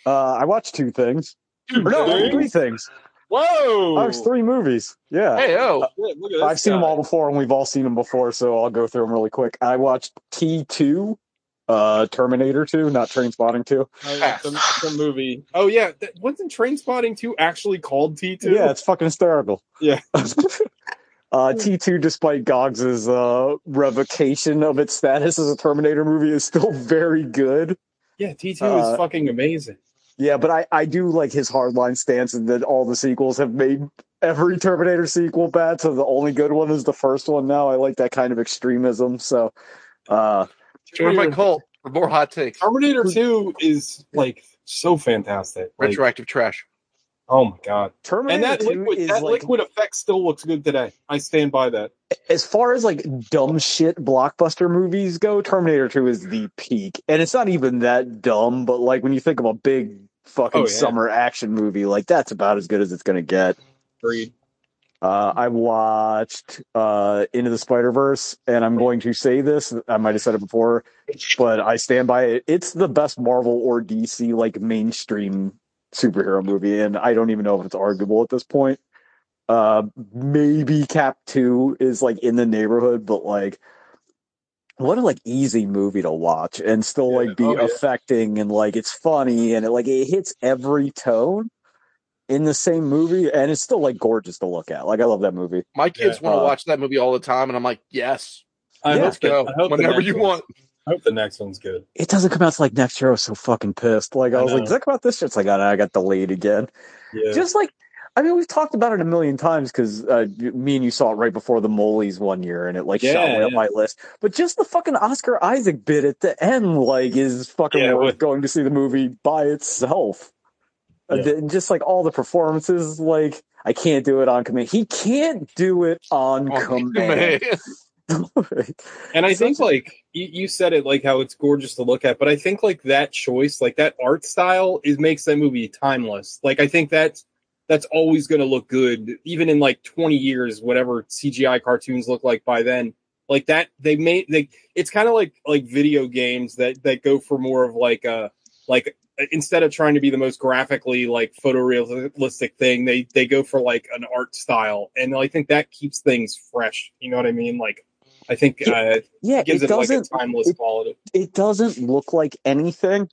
Uh, I watched two things. Or no, things? three things. Whoa! Watched three movies. Yeah. Hey oh, Look, look at this I've seen them all before, and we've all seen them before, so I'll go through them really quick. I watched T two, uh, Terminator two, not Trainspotting two. Oh, *laughs* yeah, some, some movie. Oh yeah, that, wasn't Trainspotting two actually called T two? Yeah, it's fucking hysterical. Yeah. *laughs* uh, T two, despite Gogs's uh, revocation of its status as a Terminator movie, is still *laughs* very good. yeah. T two Uh, is fucking amazing. Yeah, but I, I do like his hardline stance and that all the sequels have made every Terminator sequel bad, so the only good one is the first one now. I like that kind of extremism. So uh join my cult for more hot takes. Terminator two is like so fantastic. Like, Retroactive trash. Oh my god! Terminator And that 2 liquid, is that like liquid effect still looks good today. I stand by that. as far as like dumb shit blockbuster movies go, Terminator 2 is the peak. And it's not even that dumb, but like when you think of a big fucking Oh, yeah. summer action movie, like that's about as good as it's gonna get. Agreed. Uh, I watched uh, Into the Spider Verse, and I'm going to say this. I might have said it before, but I stand by it. It's the best Marvel or DC like mainstream superhero movie, and I don't even know if it's arguable at this point. Uh, maybe Cap Two is like in the neighborhood, but like, what a like easy movie to watch and still Yeah. like be Oh, yeah. affecting and like it's funny and it like it hits every tone in the same movie, and it's still like gorgeous to look at. Like I love that movie. My kids Yeah. want to Uh, watch that movie all the time, and I'm like, yes, I Yeah. let's go I whenever you one's- want. I hope the next one's good. It doesn't come out till like next year. I was so fucking pissed. Like I I was like, does that come out this year? It's like, oh, no, I got delayed again. Yeah. Just like, I mean, we've talked about it a million times because uh, me and you saw it right before the Molies one year, and it like shot Yeah, up my list. But just the fucking Oscar Isaac bit at the end, like, is fucking Yeah, worth going to see the movie by itself. Yeah. th- just like all the performances, like I can't do it on command. He can't do it on Oh, command. *laughs* *laughs* And I Such think a- like you, you said it like how it's gorgeous to look at, but I think like that choice, like that art style is makes that movie timeless. Like I think that's that's always gonna look good, even in like 20 years, whatever CGI cartoons look like by then. Like that they made they it's kind of like like video games that that go for more of like a like instead of trying to be the most graphically like photorealistic thing, they they go for like an art style. And I think that keeps things fresh. You know what I mean? Like I think uh yeah, gives it it, like a doesn't. timeless it- quality. it doesn't look like anything.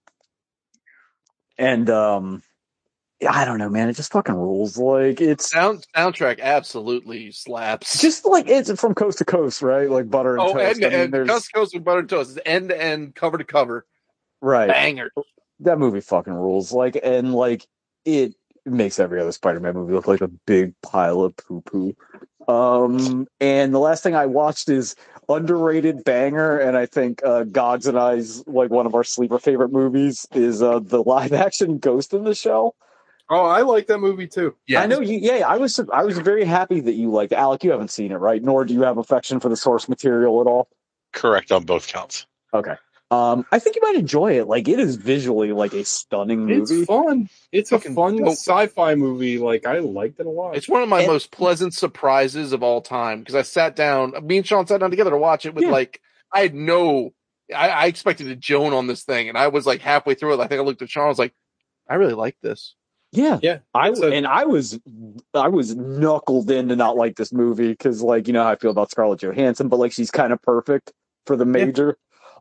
And um I don't know, man. It just fucking rules. Like it's Sound soundtrack absolutely slaps. just like it's from coast to coast, right? Like butter and oh, toast. and, I mean, and Coast to Coast with Butter and Toast is end to end, cover to cover, right. banger. That movie fucking rules. Like and like it makes every other Spider-Man movie look like a big pile of poo poo. Um, and the last thing I watched is underrated banger, and I think uh, Gogs and I's like one of our sleeper favorite movies is uh, the live action Ghost in the Shell. Oh, I like that movie too. Yeah, I know you. Yeah, I was. I was very happy that you liked. Alec, you haven't seen it, right? Nor do you have affection for the source material at all. Correct on both counts. Okay. Um, I think you might enjoy it. Like, it is visually like a stunning movie. It's fun. It's a fun sci-fi movie. Like I liked it a lot. It's one of my And- most pleasant surprises of all time because I sat down, me and Sean sat down together to watch it with Yeah. like, I had no, I, I expected to Joan on this thing, and I was like halfway through it. I think I looked at Sean, I was like, I really like this. Yeah, yeah. I it's and I was I was knuckled in to not like this movie because like you know how I feel about Scarlett Johansson, but like she's kind of perfect for the major.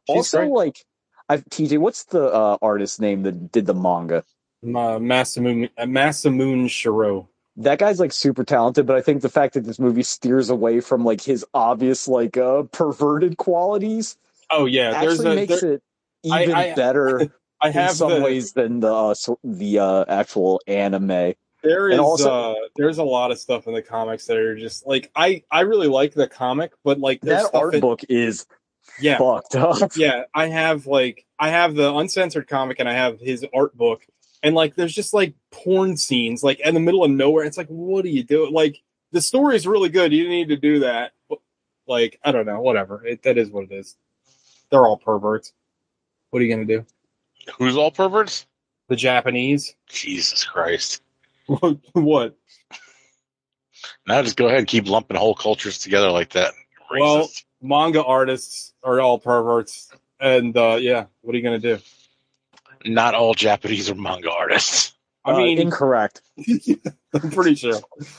She's also, great. like, I've TJ, what's the uh, artist name that did the manga? Ma- Masamune uh, Masamune Shirow. That guy's like super talented, but I think the fact that this movie steers away from like his obvious like uh perverted qualities Oh yeah, there's actually a makes there, it even I- better *laughs* I in have some the, ways than the uh, the uh, actual anime. There is also- uh there's a lot of stuff in the comics that are just like I I really like the comic, but like That art in- book is yeah fucked up. *laughs* yeah I have like I have the uncensored comic and I have his art book and like there's just like porn scenes like in the middle of nowhere. It's like what are you doing? Like the story is really good. You need to do that. Like I don't know, whatever. It, that is what it is. They're all perverts. What are you gonna do? Who's all perverts? The Japanese? Jesus Christ. *laughs* what? Now just go ahead and keep lumping whole cultures together like that. Well, Racist. Manga artists are all perverts, and uh, yeah, what are you gonna do? Not all Japanese are manga artists. I Uh, mean, incorrect. *laughs* I'm pretty sure.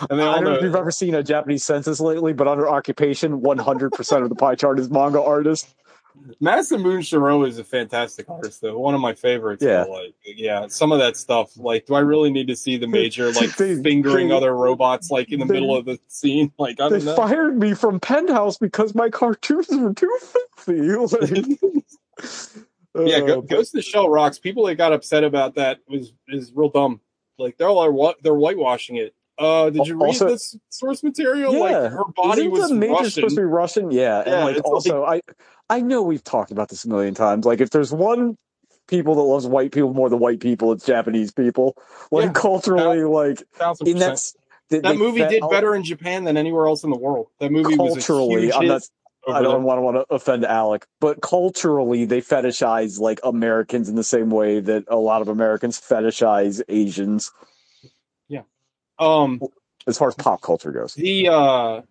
And I all don't know if you've ever seen a Japanese census lately, but under occupation, 100% of the pie chart is manga artists. Masamune Shirow is a fantastic artist, though. One of my favorites. Yeah. Like, yeah, some of that stuff. Like, do I really need to see the major *laughs* like They- fingering they- other robots like in the they- middle of the scene? *laughs* Like, I They know. fired me from Penthouse because my cartoons were too filthy. *laughs* Like, yeah, uh, Go- Ghost in the Shell rocks. People that got upset about that was is real dumb. Like they're all they're whitewashing it. Uh, did you read Also- this source material? Yeah. Like her body Isn't was the major Russian. supposed to be Russian? Yeah, Yeah, and like also, I I know we've talked about this a million times. Like, if there's one people that loves white people more than white people, it's Japanese people. Like Yeah. culturally, like in that That they movie fet- did better in Japan than anywhere else in the world. That movie was a culturally. huge I'm not. I don't want to want to offend Alec, but culturally, they fetishize like Americans in the same way that a lot of Americans fetishize Asians, Um, as far as pop culture goes. the uh,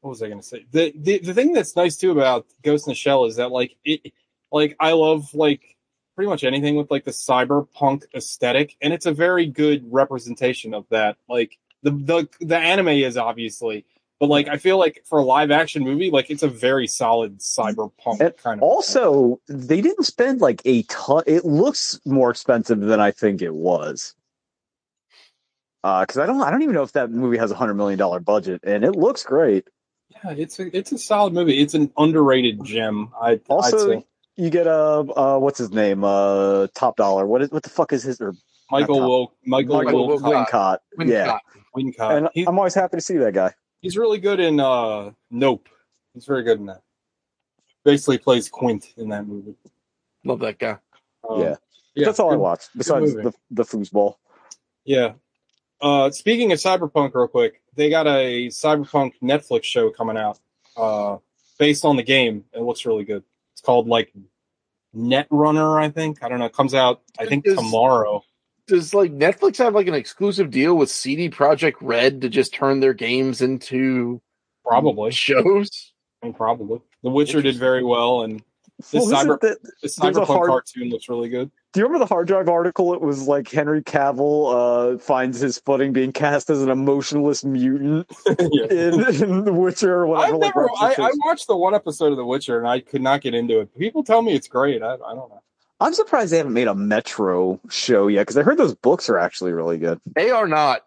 what was I going to say? The, the the thing that's nice too about Ghost in the Shell is that like it, like I love like pretty much anything with like the cyberpunk aesthetic, and it's a very good representation of that. Like the the the anime is obviously. But like, I feel like for a live action movie, like it's a very solid cyberpunk And kind of. Also, they didn't spend like a ton. It looks more expensive than I think it was. Because I don't, I don't even know if that movie has a hundred million dollar budget, and it looks great. yeah, it's a it's a solid movie. It's an underrated gem. I I'd Also, say. you get a uh, what's his name? Uh, Top Dollar. What is what the fuck is his or Michael Not Wil Michael, Michael Wilcott. Wincott? Yeah, Wincott. Wincott. and He- I'm always happy to see that guy. he's really good in uh Nope. He's very good in that. Basically plays Quint in that movie. Love that guy. Um, Yeah. That's all I good- watched besides the the foosball. Yeah. Uh speaking of Cyberpunk real quick, they got a Cyberpunk Netflix show coming out uh based on the game. It looks really good. It's called like Netrunner, I think. I don't know. It comes out I think Is- tomorrow. Does like Netflix have like an exclusive deal with CD Projekt Red to just turn their games into Probably. shows? I mean, probably. The Witcher did very well and the Well, cyber the there's a Cyberpunk hard- cartoon looks really good. Do you remember the hard drive article? It was like Henry Cavill uh, finds his footing being cast as an emotionless mutant yeah. *laughs* *laughs* in, in The Witcher or whatever. I've like, never. I, I watched the one episode of The Witcher and I could not get into it. People tell me it's great. I, I don't know. I'm surprised they haven't made a Metro show yet because I heard those books are actually really good. They are not.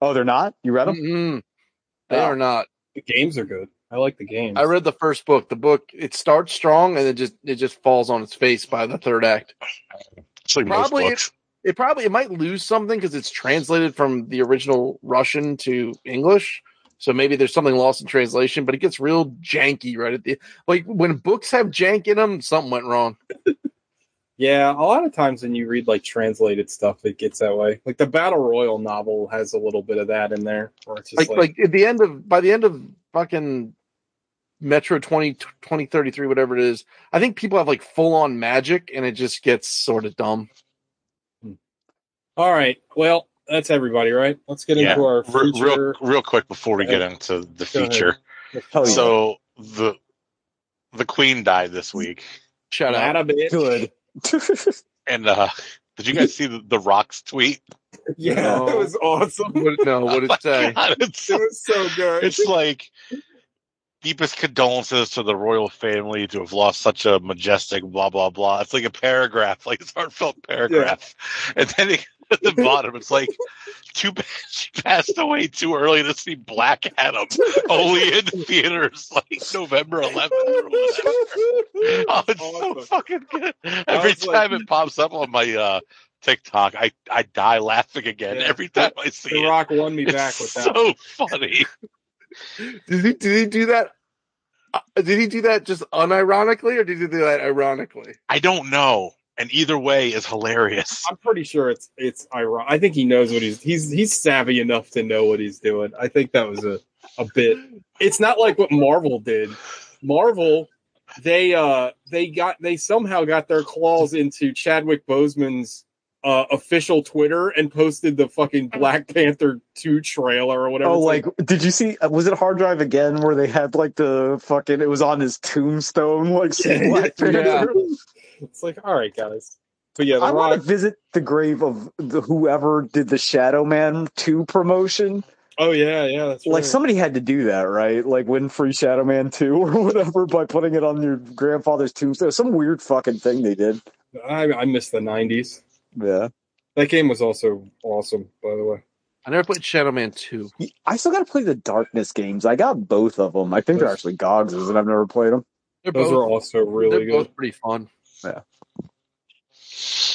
Oh, they're not. You read them? Mm-mm. They Oh. are not. The games are good. I like the game. I read the first book. The book it starts strong and it just it just falls on its face by the third act. It's like Probably- most books. It probably it might lose something because it's translated from the original Russian to English. So maybe there's something lost in translation, but it gets real janky right at the like when books have jank in them, something went wrong. *laughs* Yeah, a lot of times when you read like translated stuff, it gets that way. Like the Battle Royale novel has a little bit of that in there, where it's just Like like, like at the end of by the end of fucking Metro 20 2033 whatever it is, I think people have like full on magic and it just gets sort of dumb. all right, well, that's everybody, right? Let's get Yeah. into our Re- real, real quick before we get into the Go feature. Hell yeah. So the the queen died this week, Shout out. Not a bit. good. *laughs* and uh did you guys see the, the Rock's tweet? Yeah, No. it was awesome. What, no, what did it *laughs* say? God, it's, It was so good. it's like deepest condolences to the royal family to have lost such a majestic blah blah blah. It's like a paragraph, *laughs* like it's a heartfelt paragraph, and then it, at the bottom it's like, too bad *laughs* she passed away too early to see Black Adam, *laughs* only in theaters like November 11th or whatever. Oh, it's so fucking good. Every was like- time it pops up on my uh, TikTok, I I die laughing again Yeah. every time I see The it. Rock won me back It's with that. so funny. Did he did he do that? uh, Did he do that just unironically, or did he do that ironically? I don't know, and either way is hilarious. I'm pretty sure it's it's ironic. I think he knows what he's he's he's savvy enough to know what he's doing. I think that was a a bit. It's not like what Marvel did. Marvel, they uh they got they somehow got their claws into Chadwick Boseman's uh official Twitter and posted the fucking Black Panther two trailer or whatever. Oh, It's like, did you see? Was it Hard Drive again where they had like the fucking? It was on his tombstone, like *laughs* Yeah, Black Panther. it's like all right, guys. But yeah, the I want to visit the grave of the, whoever did the Shadow Man two promotion. Oh yeah, yeah, that's Like right. somebody had to do that, right? Like win free Shadow Man two *laughs* or whatever by putting it on your grandfather's tombstone. Some weird fucking thing they did. I I miss the '90s. Yeah, That game was also awesome, by the way. I never played Shadow Man two. I still got to play the Darkness games. I got both of them. I think they're actually Gogs's, and I've never played them. Those both are also really they're good. both pretty fun. Yeah.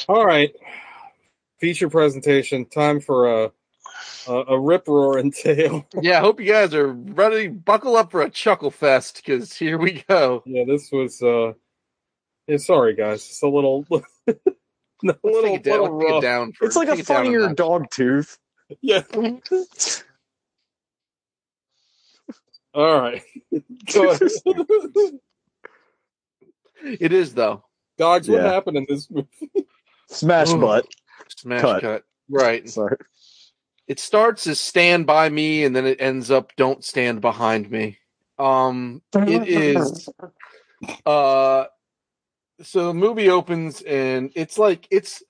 All right, feature presentation time for a a, a rip roaring *laughs* tale. Yeah, I hope you guys are ready. Buckle up for a chuckle fest because here we go. yeah, this was. uh yeah, Sorry, guys, it's a little. *laughs* a little, take it down. little Let's take it down for- It's like take a it down funnier Dogtooth. *laughs* Yeah. *laughs* All right. Go ahead. It is though. Dogs, what happened in this movie? *laughs* Smash Ooh. butt. Smash Cut. cut. Right. Sorry. It starts as stand by me and then it ends up don't stand behind me. Um it is uh so the movie opens and it's like it's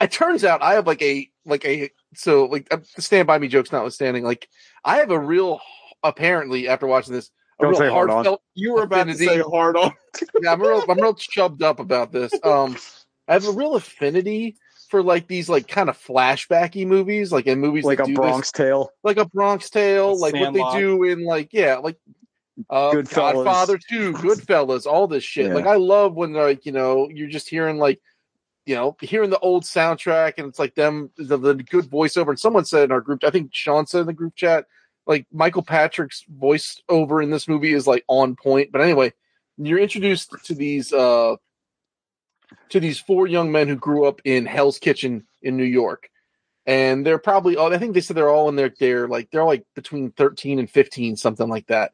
it turns out I have like a like a so like uh, the stand by me jokes notwithstanding, like I have a real apparently after watching this a Don't real say hard on. heartfelt You were about to say hard on. *laughs* yeah, I'm real I'm real chubbed up about this. Um I have a real affinity for like these like kind of flashbacky movies, like in movies Like a do this Bronx Tale. like a Bronx Tale, A like what they do in like yeah, like uh, Goodfellas. Godfather Two, Goodfellas, all this shit. Yeah. Like I love when like you know you're just hearing like you know hearing the old soundtrack and it's like them the, the good voiceover. And someone said in our group, I think Sean said in the group chat, like Michael Patrick's voiceover in this movie is like on point. But anyway, you're introduced to these uh to these four young men who grew up in Hell's Kitchen in New York and they're probably all I think they said they're all in their they're like they're like between 13 and 15 something like that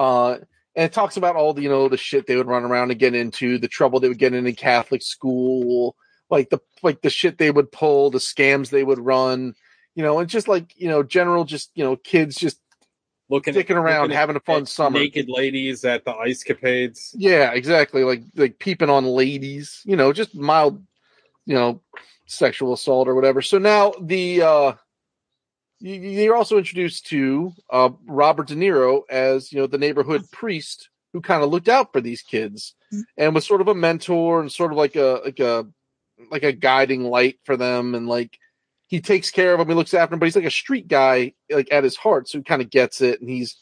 uh and it talks about all the you know the shit they would run around and get into the trouble they would get in in Catholic school like the like the shit they would pull the scams they would run you know and just like you know general just you know kids just Looking sticking around looking having a fun summer Naked ladies at the ice capades. yeah, exactly. Like like peeping on ladies, you know, just mild, you know, sexual assault or whatever. So now the uh you're also introduced to uh Robert De Niro as, you know, the neighborhood priest who kind of looked out for these kids and was sort of a mentor and sort of like a like a like a guiding light for them and like he takes care of them, he looks after them, but he's like a street guy like at his heart, so he kind of gets it and he's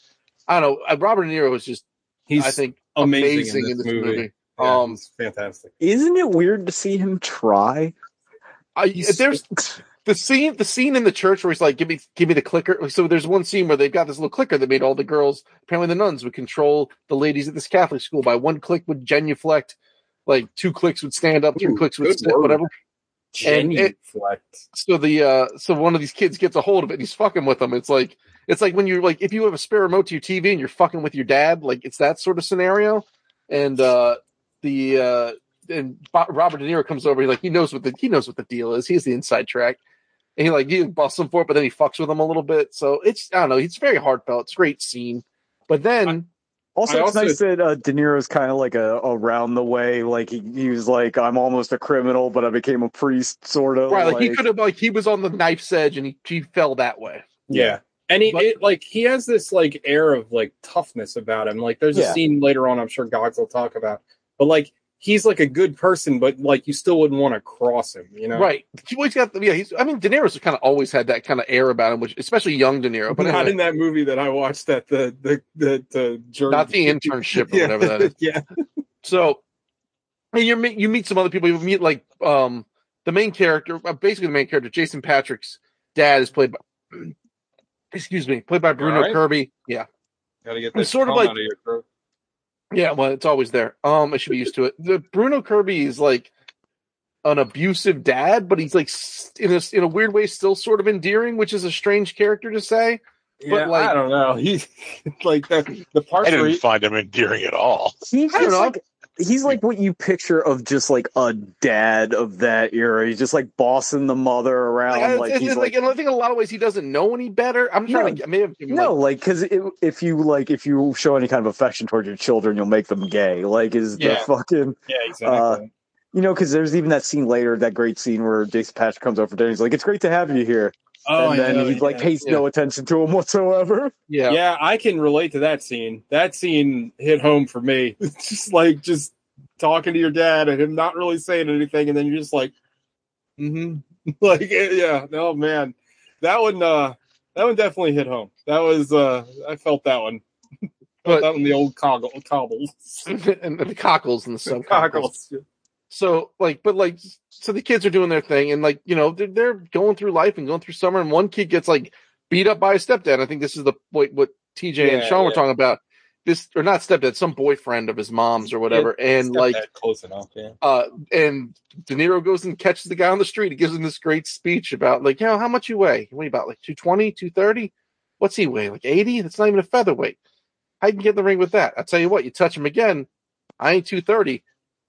I don't know, uh, Robert De Niro is just He's I think amazing, amazing, in this, movie. movie. Yeah, Um, fantastic. Isn't it weird to see him try? I, there's the scene, the scene in the church where he's like, "Give me, give me the clicker." So there's one scene where they've got this little clicker that made all the girls, apparently the nuns, would control the ladies at this Catholic school by one click would genuflect, like two clicks would stand up, two Ooh, clicks would sit, word. whatever. And it- Genuflect. So the uh, so one of these kids gets a hold of it and he's fucking with them. It's like it's like when you're like if you have a spare remote to your TV and you're fucking with your dad, like it's that sort of scenario. And uh, the uh, and Robert De Niro comes over. He like he knows what the he knows what the deal is. He has the inside track, and he like he busts him for it, but then he fucks with him a little bit. So it's I don't know. It's very heartfelt. It's a great scene. But then Also, I it's also- nice that uh, De Niro's kind of like a around the way. Like he, he was like, I'm almost a criminal, but I became a priest, sort of. right, like, he could have like he was on the knife's edge and he he fell that way. Yeah. And he But- it, like he has this like air of like toughness about him. Like there's Yeah. a scene later on I'm sure Gogs will talk about. But like he's like a good person, but like you still wouldn't want to cross him, you know? Right. He always got the, yeah, he's I mean De Niro's kind of always had that kind of air about him, which especially young De Niro, but But not anyway, in that movie that I watched that the the the, the jury not the *laughs* internship or yeah, whatever that is. yeah. So and you meet you meet some other people. You meet like um the main character, uh, basically the main character, Jason Patric's dad is played by *clears throat* excuse me, played by Bruno alright? Kirby. Yeah. Gotta get I'm that sort of cum like- out of your throat. Yeah, well, it's always there. Um, I should be used to it. The Bruno Kirby is like an abusive dad, but he's like in a in a weird way still sort of endearing, which is a strange character to say. Yeah, like- I don't know. *laughs* He's like the the I didn't he, find him endearing at all. He's I don't know. like he's like what you picture of just like a dad of that era. He's just like bossing the mother around. Like, Like, it's- he's it's like, like, and I think in a lot of ways he doesn't know any better. I'm trying to maybe I'm no, like, like because if you like if you show any kind of affection towards your children, you'll make them gay. Like is the fucking yeah, exactly. uh, you know because there's even that scene later, that great scene where Jason Patric comes over for dinner. He's like, "It's great to have you here," oh, and then know, he like yeah. pays no attention to him whatsoever. yeah. Yeah. I can relate to that scene. That scene hit home for me. It's *laughs* just like just talking to your dad and him not really saying anything, and then you're just like, mm-hmm. *laughs* like yeah, no man, that one, uh, that one definitely hit home. That was, uh, I felt that one. *laughs* But- that one, the old coggle, cobbles, and the cockles and the sub cockles. So like, but like, so the kids are doing their thing, and like, you know, they're, they're going through life and going through summer, and one kid gets like beat up by a stepdad. I think this is the what, what TJ and Yeah, Sean were talking about. This or not stepdad, some boyfriend of his mom's or whatever, and like, close enough, yeah. uh, and De Niro goes and catches the guy on the street. He gives him this great speech about like, you know, how much you weigh? You weigh about like 220, 230? What's he weigh? Like 80? That's not even a featherweight. I can get in the ring with that. I tell you what, you touch him again, I ain't 230,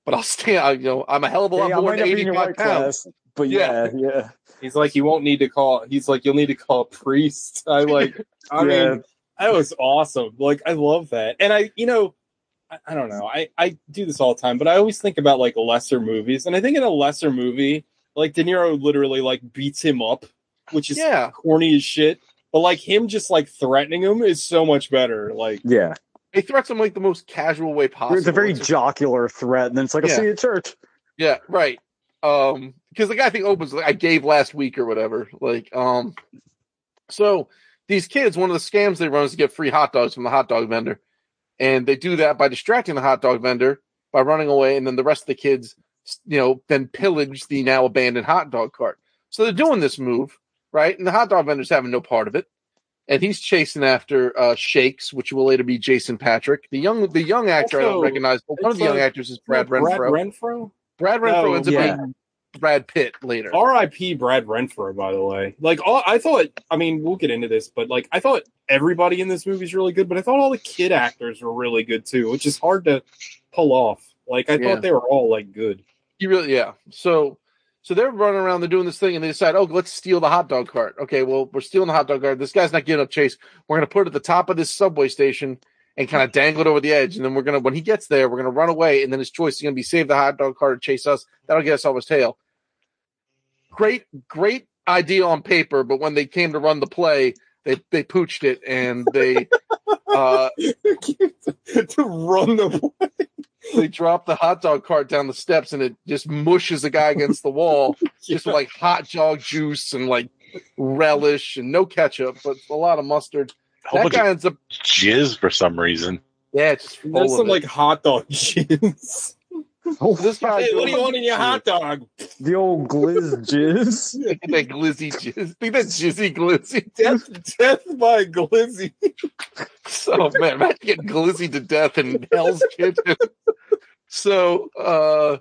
but I'll *laughs* stay, I, you know, I'm a hell of a lot Hey, I more than not be in your 85 weight pounds. class, but Yeah. yeah, yeah. He's like, you won't need to call. He's like, you'll need to call a priest. I *laughs* like. I Yeah. mean, that was awesome. Like, I love that. And I, you know, I, I don't know. I I do this all the time, but I always think about like lesser movies, and I think in a lesser movie, like De Niro literally like beats him up, which is Yeah. corny as shit. But like him just like threatening him is so much better. Like, Yeah, He threats them like the most casual way possible. it's a very It's- jocular threat, and then it's like, "I'll Yeah. see you at church." Yeah, right. Um, because the guy I think opens like I gave last week or whatever. Like, um, so these kids, one of the scams they run is to get free hot dogs from the hot dog vendor, and they do that by distracting the hot dog vendor by running away, and then the rest of the kids, you know, then pillage the now abandoned hot dog cart. So they're doing this move, right? And the hot dog vendor's having no part of it. And he's chasing after uh, Shakes, which will later be Jason Patric. The young, the young actor I don't recognize. But one of the it's, young actors is Brad Renfro. Brad Renfro. Renfro. Brad Renfro No, ends up yeah. being Brad Pitt later. R.I.P. Brad Renfro, by the way. Like, all I thought. I mean, we'll get into this, but like, I thought everybody in this movie is really good, but I thought all the kid actors were really good too, which is hard to pull off. Like, I Yeah. thought they were all like good. You really, yeah. So, so they're running around, they're doing this thing, and they decide, oh, let's steal the hot dog cart. Okay, well, we're stealing the hot dog cart. This guy's not giving up chase. We're gonna put it at the top of this subway station and kind of dangle it over the edge, and then we're gonna, when he gets there, we're gonna run away, and then his choice is gonna be save the hot dog cart or chase us. That'll get us off his tail. Great, great idea on paper, but when they came to run the play, they they pooched it and they *laughs* uh to run the they drop the hot dog cart down the steps and it just mushes the guy against the wall *laughs* just with like hot dog juice and like relish and no ketchup but a lot of mustard A whole that guy of ends up jizz for some reason. yeah it's just full There's of some it. like hot dog *laughs* jizz. This guy Hey, what do you want in your hot dog? The old glizz *laughs* jizz. *laughs* Think of that glizzy jizz think that jizzy glizzy Death, death by glizzy. so man imagine getting glizzy to death in hell's kitchen so uh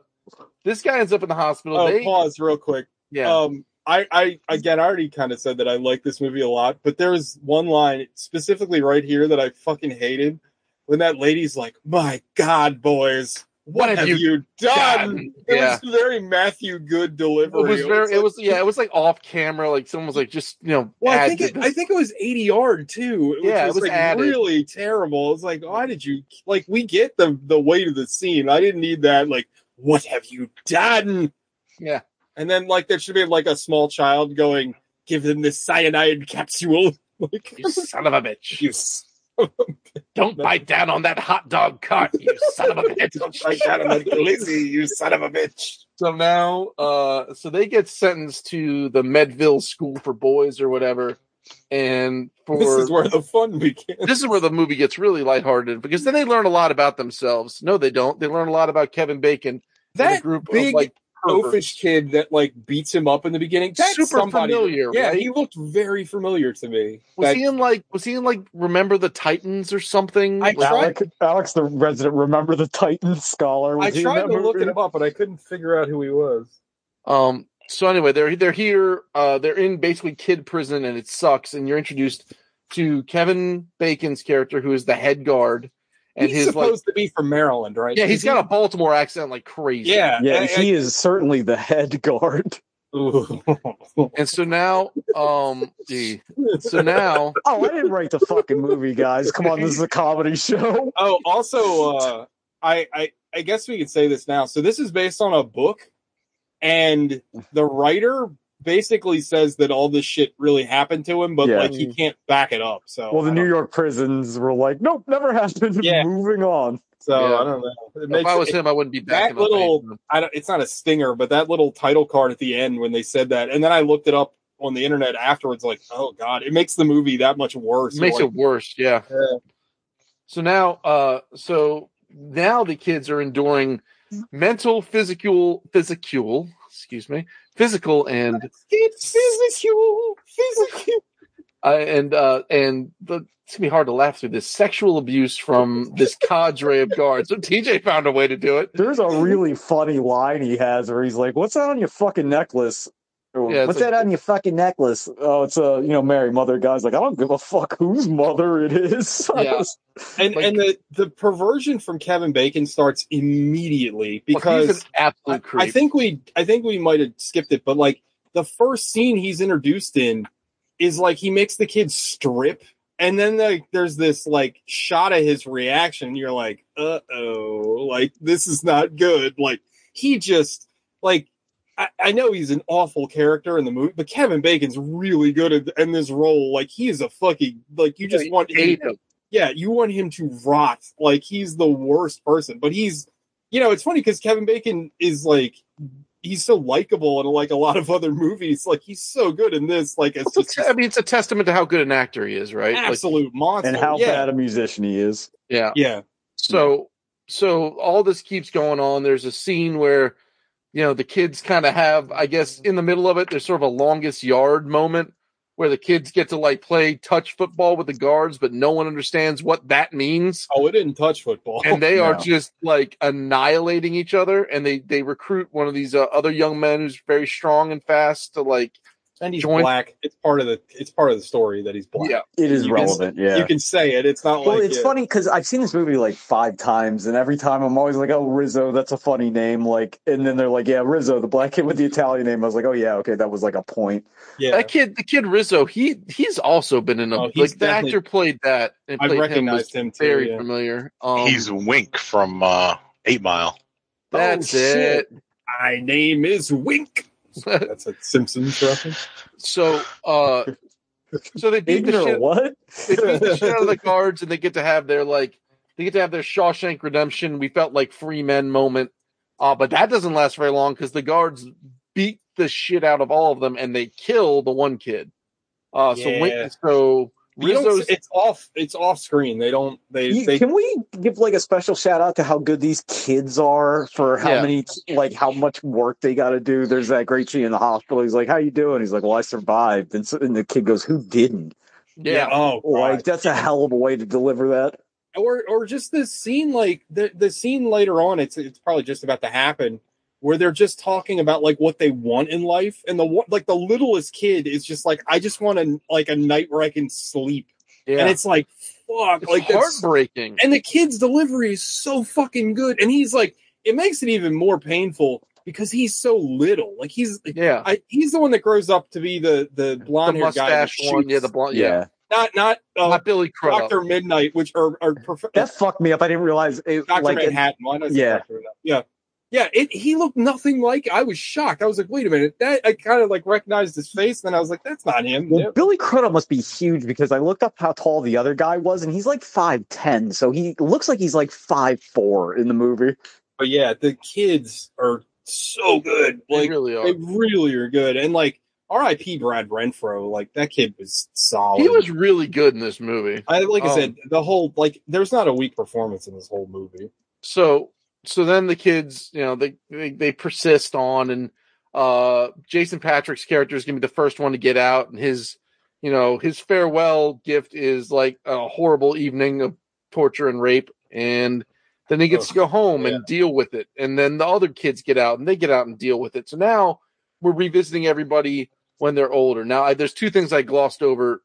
this guy ends up in the hospital Oh, they, pause real quick. yeah Um, I, I again, I already kind of said that I like this movie a lot, but there was one line specifically right here that I fucking hated when that lady's like, "My God, boys, what, have, you, done?" done?" It Yeah. was very Matthew Good delivery. it was very it like- was yeah it was like off camera like someone was like just you know Well, I think it. I think it was ADR too. Which Yeah, it was, was like added. really terrible. It's like, why did you like? We get the the weight of the scene. I didn't need that. Like, what have you done? Yeah. And then like there should be like a small child going, give them this cyanide capsule. *laughs* Like, You son of a bitch. *laughs* you Don't bite down on that hot dog cut, you son of a *laughs* bitch. don't like that on that glizzy, you son of a bitch. So now, uh, so they get sentenced to the Medville School for Boys or whatever, and for This is where the fun begins. this is where the movie gets really lighthearted because then they learn a lot about themselves. No, they don't. They learn a lot about Kevin Bacon. and a That group big of like perverts. Oafish kid that like beats him up in the beginning. That's Super somebody- familiar, Yeah, right? he looked very familiar to me. Was That- he in like was he in like Remember the Titans or something? I Like, tried- Alex, Alex, the resident remember the Titans scholar. Was I tried that to look him up, but I couldn't figure out who he was. Um. So anyway, they're they're here. Uh, they're in basically kid prison, and it sucks. And you're introduced to Kevin Bacon's character, who is the head guard, and He's his like supposed to be from Maryland, right? yeah, he's Is got a Baltimore accent like crazy. yeah, Yeah, I- he is certainly the head guard. And so now, um, gee. so now, Oh, I didn't write the fucking movie, guys. Come on, this is a comedy show. oh, also, uh, I, I I guess we could say this now. So this is based on a book, and the writer basically says that all this shit really happened to him, but Yeah. like he can't back it up. So Well, the New don't- York prisons were like, nope, never happened. *laughs* Yeah. Moving on. So Yeah. I don't know. It if I was it- him, I wouldn't be back. that little. I don't, it's not a stinger, but that little title card at the end when they said that, and then I looked it up on the internet afterwards, like, oh god, it makes the movie that much worse. It makes You're it worse. Yeah. Yeah. So now, uh, so now the kids are enduring mental, physical, physical, excuse me, physical and it's physical, physical. uh, and uh, and the, it's gonna be hard to laugh through this sexual abuse from this cadre of guards. So TJ found a way to do it. There's a really funny line he has where he's like, "What's that on your fucking necklace?" Yeah, What's that on your fucking necklace? Oh, it's a you know Mary Mother guy's like, I don't give a fuck whose mother it is. *laughs* Yeah. And Like- and the the perversion from Kevin Bacon starts immediately because an absolute I, creep. I think we I think we might have skipped it, but like the first scene he's introduced in is like he makes the kid strip, and then like there's this like shot of his reaction. You're like, uh oh, like this is not good. Like he just like. I, I know he's an awful character in the movie, but Kevin Bacon's really good at, in this role. Like he is a fucking like you just want hate him him. yeah, you want him to rot. Like he's the worst person. But he's, you know, it's funny because Kevin Bacon is like, he's so likable in like a lot of other movies. Like he's so good in this. Like it's It's just a- I mean, it's a testament to how good an actor he is, right? an Like, absolute monster. and how yeah, bad a musician he is. yeah. yeah, So so all this keeps going on. There's a scene where you know the kids kind of have, I guess, in the middle of it, there's sort of a longest yard moment where the kids get to like play touch football with the guards, but no one understands what that means. Oh, it didn't touch football. And they are just like annihilating each other, and they they recruit one of these uh, other young men who's very strong and fast to like, and he's join- black. It's part of the. It's part of the story that he's black. yeah, It is You can- relevant, yeah. You can say it. It's not well, like it's yeah. funny because I've seen this movie like five times, and every time I'm always like, "Oh, Rizzo, that's a funny name." Like, and then they're like, "Yeah, Rizzo, the black kid with the Italian name." I was like, "Oh yeah, okay, that was like a point." Yeah, that kid, the kid Rizzo, he he's also been in a Oh, like the actor played that and I played him was recognized him, too. very yeah. familiar. Um, He's Wink from uh, Eight Mile. that's Oh, it. shit. my name is Wink. *laughs* That's a Simpsons reference. So, uh, so they beat the Ignorant shit. what? They beat the shit out of the guards, and they get to have their like, they get to have their Shawshank Redemption. We felt like free men moment, uh, but that doesn't last very long because the guards beat the shit out of all of them, and they kill the one kid. Uh, so Yeah. Wink, so You don't- Rizzo's it's off. It's off screen. They don't. They. You- they Can we give like a special shout out to how good these kids are for how Yeah. many like how much work they got to do? There's that great scene in the hospital. He's like, "How you doing?" He's like, "Well, I survived." And, so, and the kid goes, "Who didn't?" yeah. Oh, Like God. that's a hell of a way to deliver that. or or just this scene like the the scene later on it's it's probably just about to happen where they're just talking about like what they want in life and the one- like the littlest kid is just like I just want a like a night where I can sleep yeah. and it's like fuck It's like that's heartbreaking. and the kid's delivery is so fucking good and he's like it makes it even more painful because he's so little like he's yeah, I, he's the one that grows up to be the the the blonde haired guy that mustache one. Yeah, the blonde. Yeah, not not uh, not Billy Crudup. Doctor Midnight which are, or prof- That fucked me up. I didn't realize it. Doctor like Manhattan. Why not Yeah. Dr. Yeah. Yeah, it, he looked nothing like. I was shocked. I was like, wait a minute. That I kind of like recognized his face, and then I was like, that's not him. Well, Yeah. Billy Crudup must be huge because I looked up how tall the other guy was, and he's like five ten. So he looks like he's like five four in the movie. But yeah, the kids are so good. They Like really are. they really are good. And like R.I.P. Brad Renfro. Like that kid was solid. He was really good in this movie. I like I um, said, the whole like there's not a weak performance in this whole movie. so so then the kids you know they they, they persist on and uh jason patric's character is gonna be the first one to get out and his you know his farewell gift is like a horrible evening of torture and rape and then he gets to go home yeah. and deal with it and then the other kids get out and they get out and deal with it so now we're revisiting everybody when they're older now I, there's two things i glossed over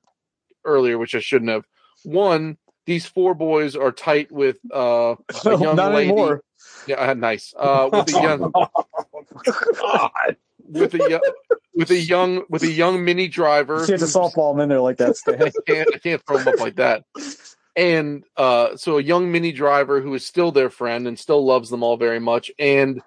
earlier which i shouldn't have one these four boys are tight with uh a *laughs* young not lady anymore. Yeah, uh, nice. Uh, with a young, God. with a young, with a young, with a young Minnie Driver. She has a who's- softball in there like that. Stan. I can't, I can't throw him up like that. And uh, so a young Minnie Driver who is still their friend and still loves them all very much. And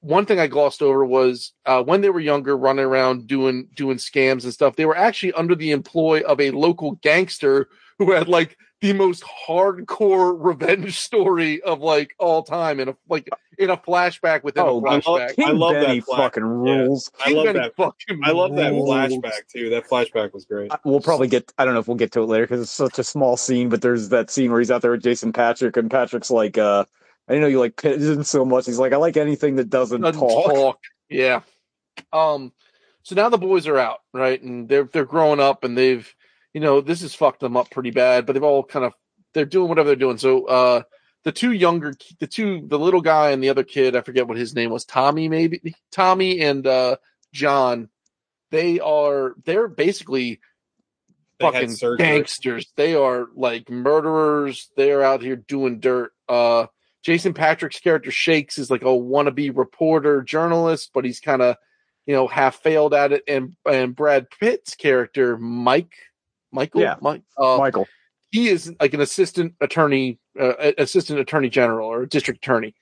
one thing I glossed over was uh, when they were younger, running around doing doing scams and stuff. They were actually under the employ of a local gangster who had like the most hardcore *laughs* revenge story of like all time in a like in a flashback within Oh, a I love- flashback. King I love that flash. fucking rules. I love Benny that. fucking I love that rules. flashback too. That flashback was great. We'll probably get. I don't know if we'll get to it later because it's such a small scene. But there's that scene where he's out there with Jason Patric, and Patric's like, uh, "I didn't know you like pigeons so much." He's like, "I like anything that doesn't, doesn't talk." talk. Yeah. Um. So now the boys are out, right, and they're they're growing up, and they've, you know, this has fucked them up pretty bad. But they've all kind of they're doing whatever they're doing. So, uh, the two younger, the two, the little guy and the other kid, I forget what his name was, Tommy maybe, Tommy and uh John. They are they're basically They fucking gangsters. They are like murderers. They're out here doing dirt. Uh, Jason Patric's character Shakes is like a wannabe reporter journalist, but he's kind of, you know, half failed at it. And and Brad Pitt's character Mike, Michael, Yeah. Mike, uh, Michael. he is like an assistant attorney, uh, assistant attorney general or district attorney.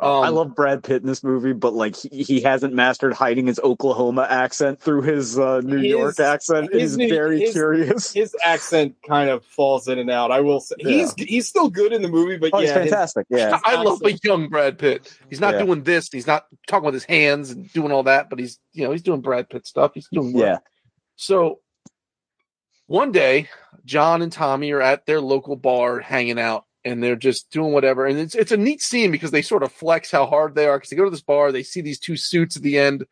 Um, I love Brad Pitt in this movie, but like he, he hasn't mastered hiding his Oklahoma accent through his uh, New His- York accent. his He's very his- curious. His accent kind of falls in and out. I will say he's he's still good in the movie, but Oh, he's yeah, his- fantastic. Yeah. *laughs* I love a young Brad Pitt. He's not Yeah. doing this. He's not talking with his hands and doing all that, but he's you know he's doing Brad Pitt stuff. He's doing work. Yeah. So one day, John and Tommy are at their local bar hanging out, and they're just doing whatever. And it's it's a neat scene because they sort of flex how hard they are. Because they go to this bar, they see these two suits at the end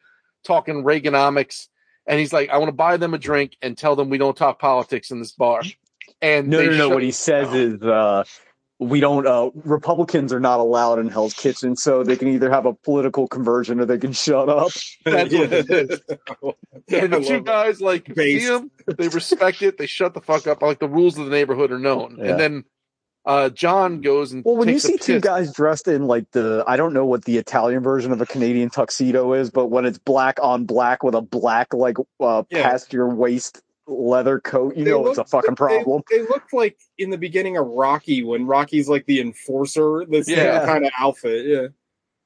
talking Reaganomics, and he's like, "I want to buy them a drink and tell them we don't talk politics in this bar." And No, no, no. What he says is, uh, we don't. Uh, Republicans are not allowed in Hell's Kitchen, so they can either have a political conversion or they can shut up. *laughs* That's what it is. *laughs* And the two guys like Based. see them, they respect it, they shut the fuck up. Like the rules of the neighborhood are known. Yeah. And then uh John goes and Well, when you takes a see two guys dressed in like the, I don't know what the Italian version of a Canadian tuxedo is, but when it's black on black with a black like uh, Yeah. past your waist leather coat, you They know look- it's a fucking problem. They, look like in the beginning of Rocky when Rocky's like the enforcer. This Yeah. kind of outfit. Yeah.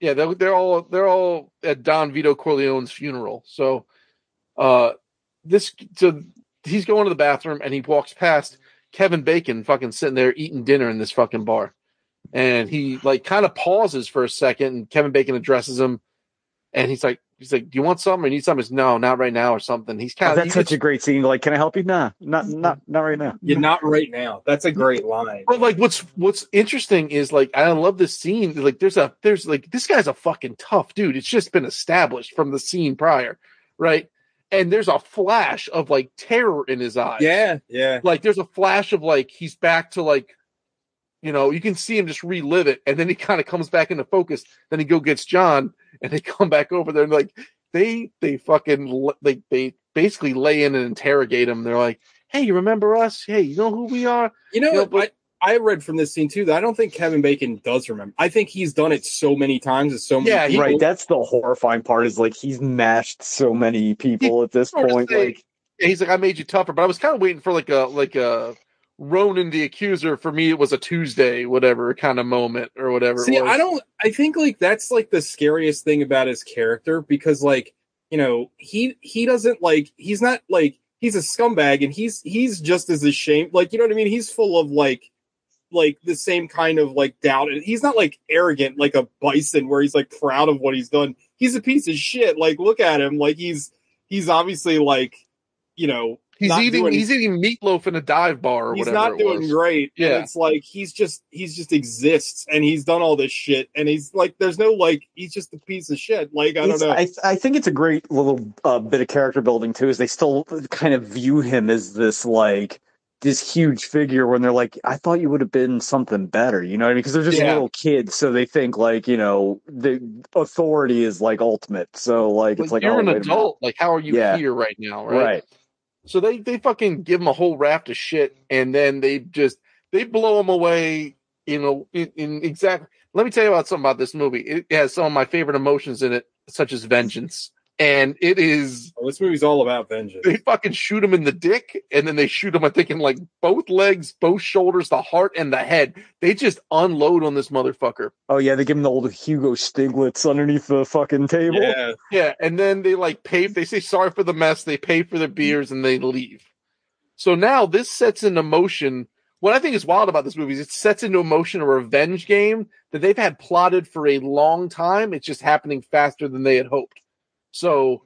Yeah, they're, they're all they're all at Don Vito Corleone's funeral. So uh this so he's going to the bathroom and he walks past Kevin Bacon fucking sitting there eating dinner in this fucking bar. And he like kind of pauses for a second and Kevin Bacon addresses him and he's like he's like, Do you want something? Or need something? He's, no, not right now or something. He's Oh, kind of that's such a great scene. Like, can I help you? Nah, not not not right now. You're not right now. That's a great line. But like, what's what's interesting is like, I love this scene. Like, there's a there's like this guy's a fucking tough dude. It's just been established from the scene prior, right? And there's a flash of like terror in his eyes. Yeah. Yeah. like there's a flash of like he's back to like, you know, you can see him just relive it, and then he kind of comes back into focus. Then he go gets John, *laughs* and they come back over there and like they they fucking l- like they basically lay in and interrogate him. They're like, hey, you remember us? Hey, you know who we are? You know Yeah, what? but- I, I read from this scene too that I don't think Kevin Bacon does remember. I think he's done it so many times with so many Yeah, people. Right, that's the horrifying part. Is like he's mashed so many people at this point. say- Like, he's like, I made you tougher, but I was kind of waiting for like a like a Ronan the accuser, for me, it was a Tuesday, whatever kind of moment or whatever. See. I don't. I think like that's like the scariest thing about his character because like you know he he doesn't like he's not like he's a scumbag and he's he's just as ashamed. Like you know what I mean? He's full of like like the same kind of like doubt. And he's not like arrogant like a bison where he's like proud of what he's done. He's a piece of shit. Like look at him. Like he's he's obviously like you know He's not eating doing- he's eating meatloaf in a dive bar or he's whatever. He's not it doing was. great. Yeah. And it's like he's just he's just exists and he's done all this shit and he's like there's no like he's just a piece of shit. Like I don't know. I, I think it's a great little uh, bit of character building too. Is they still kind of view him as this like this huge figure when they're like, I thought you would have been something better. You know what I mean? Because they're just Yeah. little kids, so they think like you know the authority is like ultimate. So like it's Like, like you're oh, an wait a minute. adult. Like, how are you Yeah. here right now? right? Right? So they they fucking give him a whole raft of shit, and then they just they blow him away. You know, in, in exact. Let me tell you about something about this movie. It has some of my favorite emotions in it, such as vengeance, and it is Oh, this movie's all about vengeance. they fucking shoot him in the dick, and then they shoot him. I think in like both legs, both shoulders, the heart, and the head. They just unload on this motherfucker. Oh yeah, they give him the old Hugo Stiglitz underneath the fucking table. Yeah. Yeah, and then they like pay. They say sorry for the mess. They pay for their beers and they leave. So now this sets into motion. What I think is wild about this movie is it sets into motion a revenge game that they've had plotted for a long time. It's just happening faster than they had hoped. So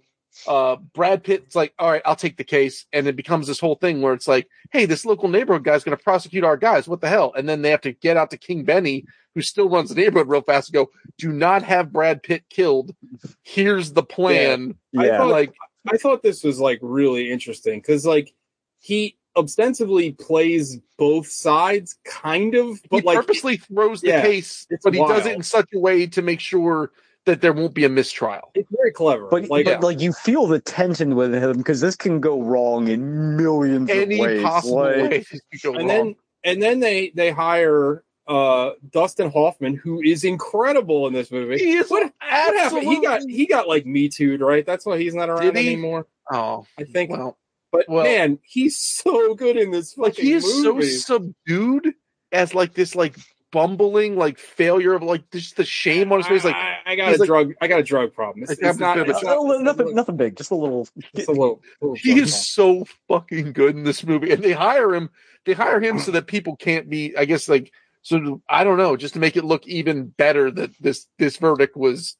uh Brad Pitt's like, all right, I'll take the case, and it becomes this whole thing where it's like, hey, this local neighborhood guy's going to prosecute our guys. What the hell? And then they have to get out to King Benny, who still runs the neighborhood real fast, and go, do not have Brad Pitt killed. Here's the plan. I Yeah. thought- Like, I thought this was like really interesting because like he ostensibly plays both sides, kind of, but he like purposely throws the yeah, case, it's but he does it in such a way to make sure that there won't be a mistrial. it's very clever. But like but like you feel the tension with him because this can go wrong in millions Any of ways. possible like- way go and wrong. then and then they they hire uh Dustin Hoffman, who is incredible in this movie. he is What- What happened? He got he got like me too, right? That's why he's not around Did he? anymore. oh I think. well, but well- man, he's so good in this like fucking he is movie. so subdued as like this like bumbling like failure of like just the shame on his face. Like I, I got a like- drug. I got a drug problem. It's, Like, it's not. It's gonna- not Uh, nothing, nothing big, just a little. It's a little. little he drug is so fucking good in this movie, and they hire him. They hire him so that people can't be. I guess like so. I don't know, just to make it look even better that this this verdict was,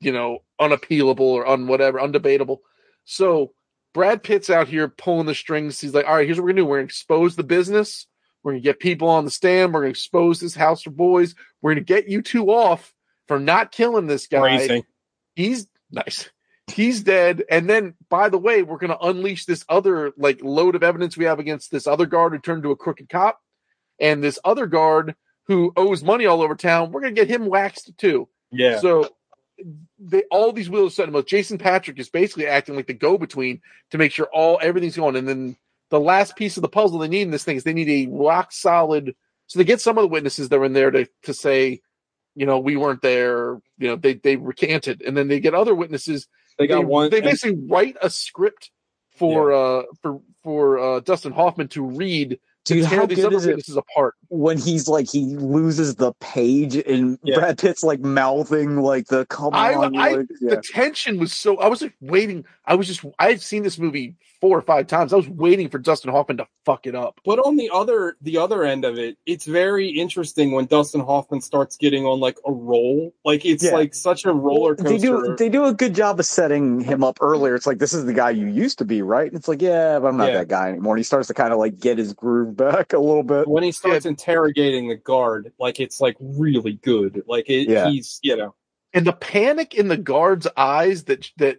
you know, unappealable or un whatever, undebatable. So Brad Pitt's out here pulling the strings. He's like, all right, here's what we're gonna do. We're gonna expose the business. We're gonna get people on the stand. We're gonna expose this house for boys. We're gonna get you two off for not killing this guy Racing. he's nice. He's dead. And then, by the way, we're going to unleash this other like load of evidence we have against this other guard who turned to a crooked cop, and this other guard who owes money all over town. We're going to get him waxed too. Yeah. So they all these wheels set in motion. Jason Patric is basically acting like the go between to make sure all everything's going. And then the last piece of the puzzle they need in this thing is they need a rock solid. So they get some of the witnesses that were in there to to say, you know, we weren't there. You know, they they recanted, and then they get other witnesses. they got one. They and- basically write a script for uh for for uh Dustin Hoffman to read Dude, tear how these good other is it witnesses apart. when he's like he loses the page and Yeah. Brad Pitt's like mouthing like the come I- on, I- like, yeah. The tension was so. I was like waiting. I was just. I had seen this movie four or five times. I was waiting for Dustin Hoffman to fuck it up. But on the other the other end of it, it's very interesting when Dustin Hoffman starts getting on like a roll. Like it's Yeah. like such a roller coaster. They do they do a good job of setting him up earlier. It's like this is the guy you used to be, right? And it's like, yeah, but I'm not Yeah. that guy anymore. And he starts to kind of like get his groove back a little bit. when he starts interrogating the guard, like it's like really good. Like it, Yeah. he's you know And the panic in the guard's eyes that that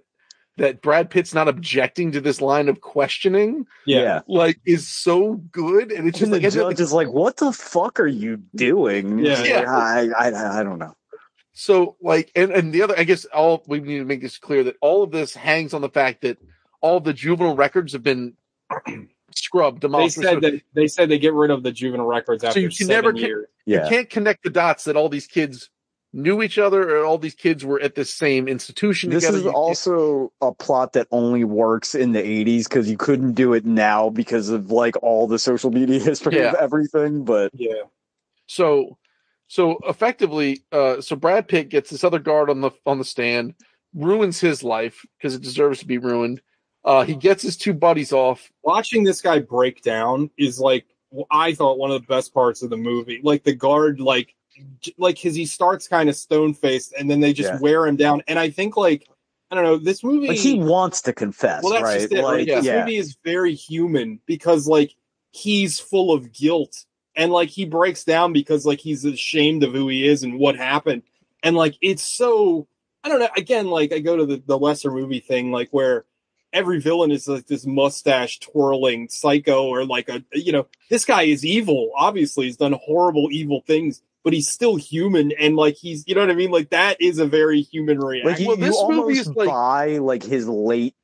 that Brad Pitt's not objecting to this line of questioning, yeah. like, is so good. And it's just And like, it's judge is like, "What the fuck are you doing?" Yeah. It's Yeah. I, I I don't know. So like, and and the other, I guess, all we need to make this clear that all of this hangs on the fact that all the juvenile records have been scrubbed, They demolished. said that they said they get rid of the juvenile records after so you can seven never ca- years. you Yeah, can't connect the dots that all these kids knew each other, or all these kids were at the same institution This together. is You- also a plot that only works in the 80s because you couldn't do it now because of like all the social media *laughs* history of everything. But Yeah. So, so effectively, uh, so Brad Pitt gets this other guard on the on the stand, ruins his life because it deserves to be ruined. Uh, he gets his two buddies off. Watching this guy break down is like I thought one of the best parts of the movie. Like the guard, like like his he starts kind of stone faced, and then they just Yeah. wear him down. And I think like I don't know this movie. like he wants to confess, well, that's right? just it. like, right? yeah. This movie is very human because like he's full of guilt and like he breaks down because like he's ashamed of who he is and what happened. And like it's so I don't know. Again, like I go to the, the lesser movie thing, like where every villain is like this mustache twirling psycho or like a you know this guy is evil. Obviously, he's done horrible evil things, but he's still human and like he's you know what I mean. Like that is a very human reaction. Like you, Well, this you movie almost is like- buy like his late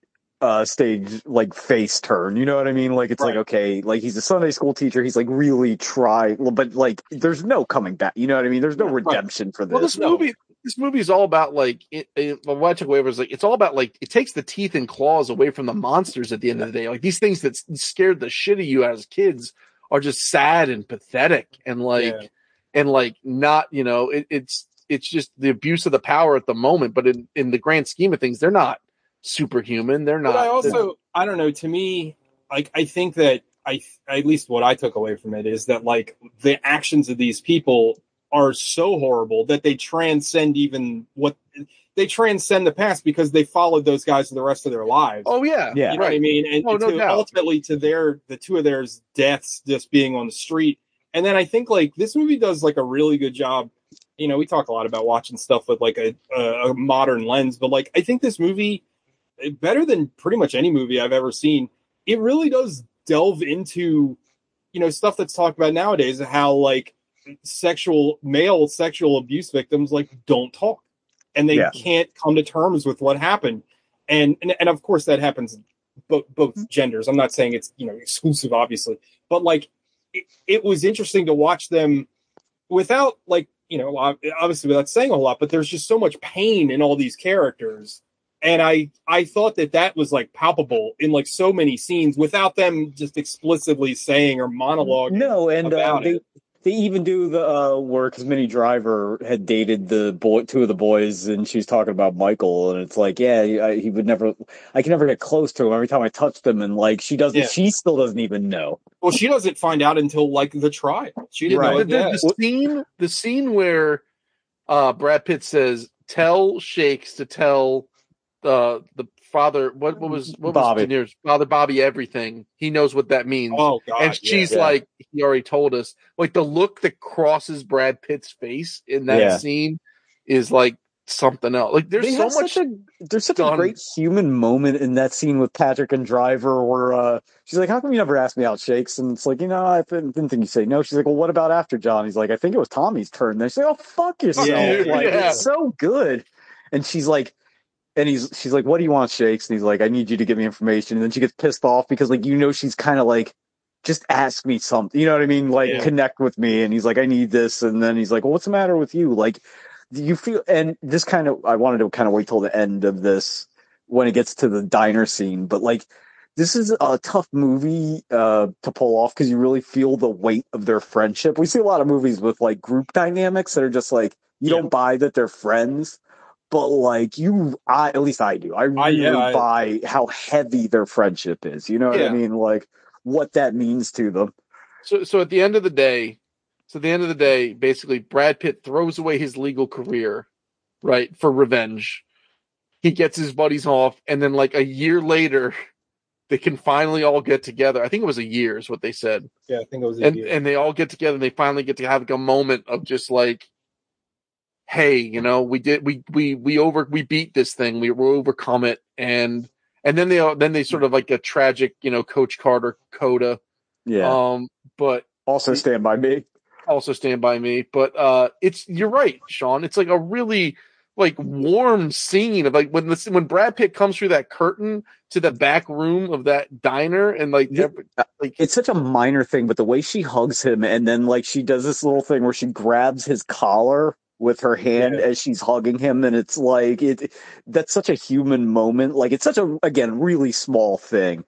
uh stage like face turn. You know what I mean? Like it's like okay, like he's a Sunday school teacher. He's like really try, but like there's no coming back. You know what I mean? There's no Right. redemption for this. Well, this no. movie, this movie is all about like it, it, what I took away was like it's all about like it takes the teeth and claws away from the monsters at the end of the day. Like these things that scared the shit of you as kids are just sad and pathetic and like Yeah. and like not you know it, it's it's just the abuse of the power at the moment. But in in the grand scheme of things, they're not superhuman. They're not. But I also, I don't know. To me, like I think that I, at least what I took away from it is that like the actions of these people are so horrible that they transcend even what they transcend the past because they followed those guys for the rest of their lives. oh yeah, Yeah. you know what I mean? And Oh, no to, doubt. ultimately to their the two of theirs deaths just being on the street. And then I think like this movie does like a really good job. You know, we talk a lot about watching stuff with like a, a, a modern lens, but like I think this movie eh, better than pretty much any movie I've ever seen. It really does delve into you know stuff that's talked about nowadays how like sexual male sexual abuse victims like don't talk. And they Yeah. can't come to terms with what happened. And and, and of course that happens both both genders. I'm not saying it's you know exclusive obviously. But like it, it was interesting to watch them without like you know obviously without saying a whole lot but there's just so much pain in all these characters. And i i thought that that was like palpable in like so many scenes without them just explicitly saying or monologuing No, and uh, about they it. They even do the uh, where because Minnie Driver had dated the boy, two of the boys, and she's talking about Michael, and it's like, yeah, I, he would never, I can never get close to him. Every time I touch him, and like she doesn't, Yeah. she still doesn't even know. well she doesn't find out until like the trial she didn't Right. know the, the, the scene the scene where uh brad pitt says tell shakes to tell the the father what what was what Bobby. was De Niro's father bobby everything he knows what that means oh god and she's yeah. like he already told us like the look that crosses brad pitt's face in that Yeah. scene is like something else like there's They so much such a there's such a great human moment in that scene with Patric and Driver where uh, she's like, "How come you never asked me out, Shakes?" And it's like, you know, I didn't, didn't think you say no. She's like, "Well, what about after John?" He's like, "I think it was Tommy's turn." Then she's like, "Oh, fuck yourself!" *laughs* you. Like Yeah. it's so good. And she's like, and he's she's like, "What do you want, Shakes?" And he's like, "I need you to give me information." And then she gets pissed off because like you know she's kind of like. Just ask me something, you know what I mean? Like Yeah. connect with me. And he's like, I need this. And then he's like, well, what's the matter with you? Like, do you feel and this kind of i wanted to kind of wait till the end of this when it gets to the diner scene but like this is a tough movie uh to pull off because you really feel the weight of their friendship we see a lot of movies with like group dynamics that are just like you Yeah. don't buy that they're friends but like you i at least i do i really yeah, I- buy how heavy their friendship is you know what i mean like what that means to them So, so at the end of the day, so at the end of the day, basically, Brad Pitt throws away his legal career, right, for revenge. He gets his buddies off, and then like a year later, *laughs* they can finally all get together. I think it was a year, is what they said, yeah i think it was a and year. and they all get together. and They finally get to have like, a moment of just like, hey, you know, we did, we we we over, we beat this thing, we we overcome it, and and then they all then they sort of like a tragic, you know, Coach Carter coda. yeah. Um, but also stand by me. Also stand by me. But uh it's you're right sean. It's like a really like warm scene of like when this when brad pitt comes through that curtain to the back room of that diner and like Yeah. every- like it's such a minor thing, but the way she hugs him and then like she does this little thing where she grabs his collar with her hand Yeah. as she's hugging him, and it's like it. That's such a human moment. Like it's such a again really small thing.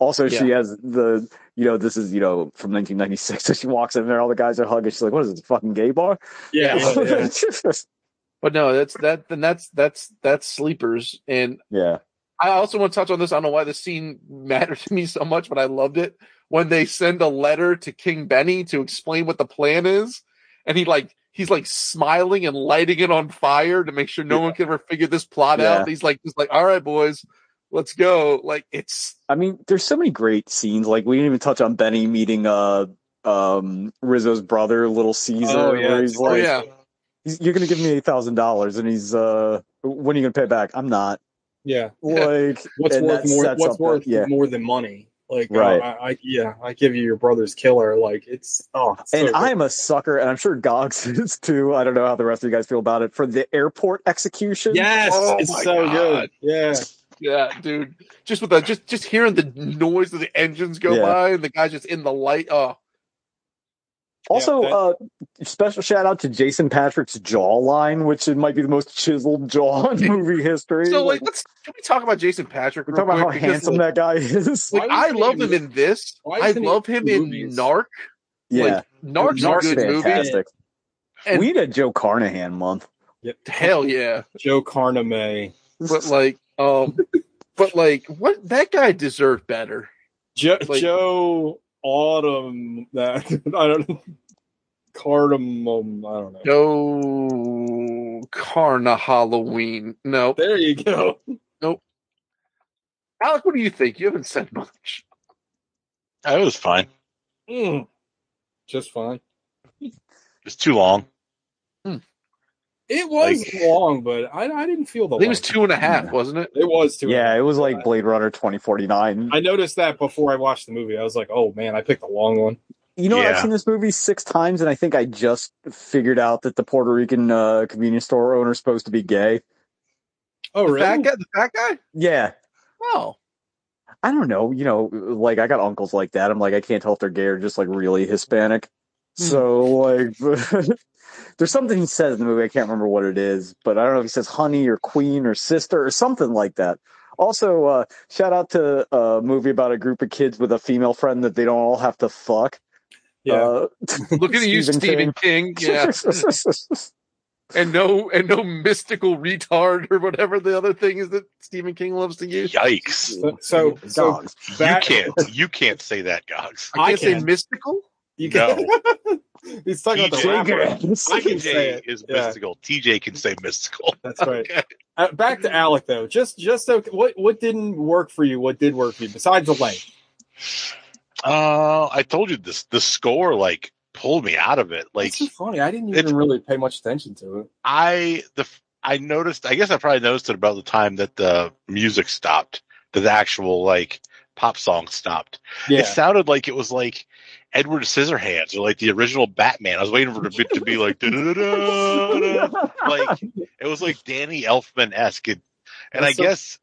Also, she has the you know this is you know from 1996. So she walks in there, all the guys are hugging. She's like, "What is this a fucking gay bar?" Yeah, *laughs* yeah. *laughs* But no, that's that. Then that's that's that's sleepers. And yeah. I also want to touch on this. I don't know why this scene *laughs* mattered to me so much, but I loved it when they send a letter to King Benny to explain what the plan is, and he like he's like smiling and lighting it on fire to make sure no one can ever figure this plot Yeah. out. He's like, he's like, all right, boys, let's go. Like it's I mean, there's so many great scenes. Like we didn't even touch on Benny meeting uh um Rizzo's brother, Little Caesar, Oh, yeah. where he's Oh, like, yeah. he's, "You're gonna give me eight thousand dollars," and he's uh, "When are you gonna pay it back?" I'm not. yeah. *laughs* Like, What's worth more? What's worth that- yeah. more than money? Like, uh, Right. I, I, yeah, I give you your brother's killer. Like, it's oh, it's And good. I'm a sucker, and I'm sure Gogs *laughs* is too. I don't know how the rest of you guys feel about it for the airport execution. yes, Oh it's so God. good. Yeah, yeah, dude. Just with the just just hearing the noise of the engines go Yeah. by and the guy just in the light. Oh, Also, Yeah, that- uh, special shout out to Jason Patric's jawline, which it might be the most chiseled *laughs* jaw in movie history. so like, let's can we talk about Jason Patric? we real talk about how? Because, handsome like, that guy is. Like, I love him in- in this. I love him in movies? Narc. yeah, Like, Narc's a Narc's good movie. And we need a Joe Carnahan month. Yep. hell yeah. *laughs* Joe Carname. But like, um, but like, what that guy deserved better. Jo- Like- Joe Autumn. That *laughs* I don't know. Cardamom. I don't know. No, Carna Halloween. No, There you go. Nope. Alec, what do you think? You haven't said much. It was fine. Mm. Just fine. It's too long. It was Like- long, but I, I didn't feel the. It was two and a half, wasn't it? It was two. Yeah, it was like Blade Runner 2049. I noticed that before I watched the movie. I was like, "Oh man, I picked a long one." You know, what? I've seen this movie six times, and I think I just figured out that the Puerto Rican uh, convenience store owner is supposed to be gay. Oh The fat really? guy. The fat guy. Yeah, Oh, I don't know. You know, like I got uncles like that. I'm like, I can't tell if they're gay or just like really Hispanic. Hmm. So like, *laughs* there's something he says in the movie. I can't remember what it is, but I don't know if he says honey or queen or sister or something like that. Also, uh, shout out to a movie about a group of kids with a female friend that they don't all have to fuck. Yeah. Uh, *laughs* look at you, Stephen Stephen King. Yeah, *laughs* and no, and no mystical retard or whatever the other thing is that Stephen King loves to use. Yikes! so so, so Dogs. You can't. You can't say that, Gogs. I can't say mystical. You can. *laughs* He's talking about the TJ. rapper. I can say TJ it. is Yeah. mystical. TJ can say mystical. That's right. *laughs* Okay. Uh, back to Alec though. Just just so what what didn't work for you? What did work for you besides the length? Uh, I told you this. The score like pulled me out of it. Like so funny. I didn't even really pay much attention to it. I the I noticed. I guess I probably noticed it about the time that the music stopped. That the actual like pop song stopped. Yeah. It sounded like it was like Edward Scissorhands or like the original Batman. I was waiting for it to be, like *laughs* like it was like Danny Elfman esque, and, and I so- guess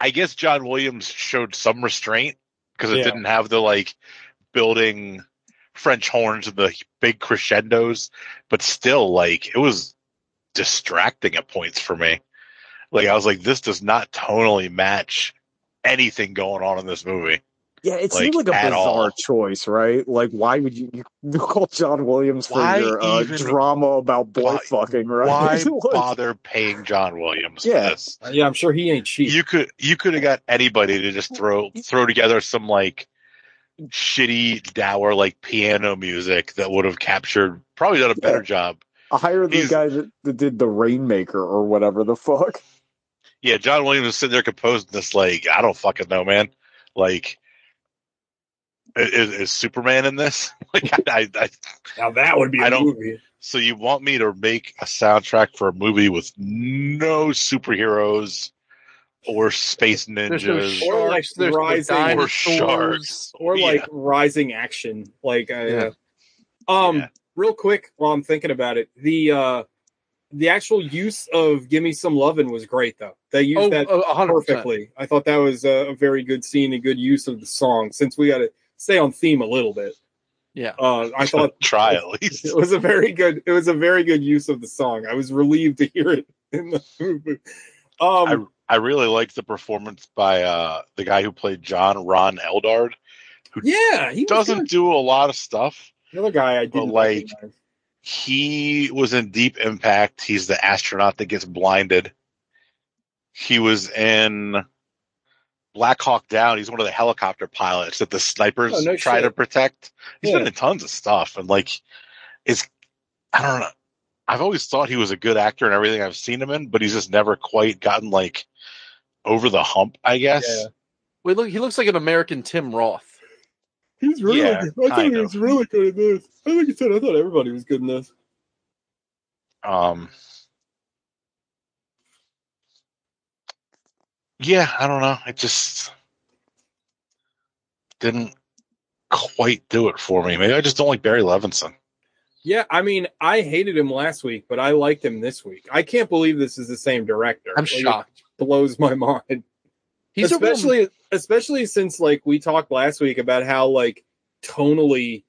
I guess John Williams showed some restraint because it Yeah. didn't have the like building French horns and the big crescendos, but still like it was distracting at points for me. Like I was like, this does not tonally match anything going on in this movie. Yeah, it Like, seemed like a bizarre all. choice, right? Like, why would you, *laughs* you call John Williams for Why your uh, even- drama about boy why- fucking, right? Why *laughs* Like, bother paying John Williams Yeah. Yeah, I'm sure he ain't cheap. You could you could have got anybody to just throw throw together some like shitty dour like piano music that would have captured probably done a better Yeah. job. hire the He's- guy that, that did the Rainmaker or whatever the fuck. Yeah, John Williams is sitting there composing this like I don't fucking know, man. Like, is, is Superman in this? *laughs* Like, I, I, now that would be a I don't- movie. so you want me to make a soundtrack for a movie with no superheroes or space There's no ninjas? Or like. There's no rising- Or sharks. Or Yeah. like rising action. Like uh, Yeah. um Yeah. real quick while I'm thinking about it, the uh the actual use of Gimme Some Lovin' was great though. They used Oh, that a hundred percent. perfectly. I thought that was a, a very good scene and good use of the song since we got to stay on theme a little bit. Yeah. Uh, I *laughs* thought Try at *laughs* least. it was a very good. It was a very good use of the song. I was relieved to hear it *laughs* in the movie. Um, I really liked the performance by uh, the guy who played John, Ron Eldard. yeah, he Doesn't do a lot of stuff. The other guy I didn't like- recognize. He was in Deep Impact. He's the astronaut that gets blinded. He was in Black Hawk Down. He's one of the helicopter pilots that the snipers Oh, no try shit. to protect. He's Yeah. been in tons of stuff, and like, it's I don't know. I've always thought he was a good actor and everything I've seen him in, but he's just never quite gotten like over the hump. I guess. Yeah. Wait, look, he looks like an American Tim Roth. He's really Yeah, good. I thought he was really good in this. I like you said, I thought everybody was good in this. Um, yeah, I don't know. It just didn't quite do it for me. Maybe I just don't like Barry Levinson. Yeah, I mean, I hated him last week, but I liked him this week. I can't believe this is the same director. I'm Like, it shocked. blows my *laughs* mind. He's a real- especially especially since like we talked last week about how like tonally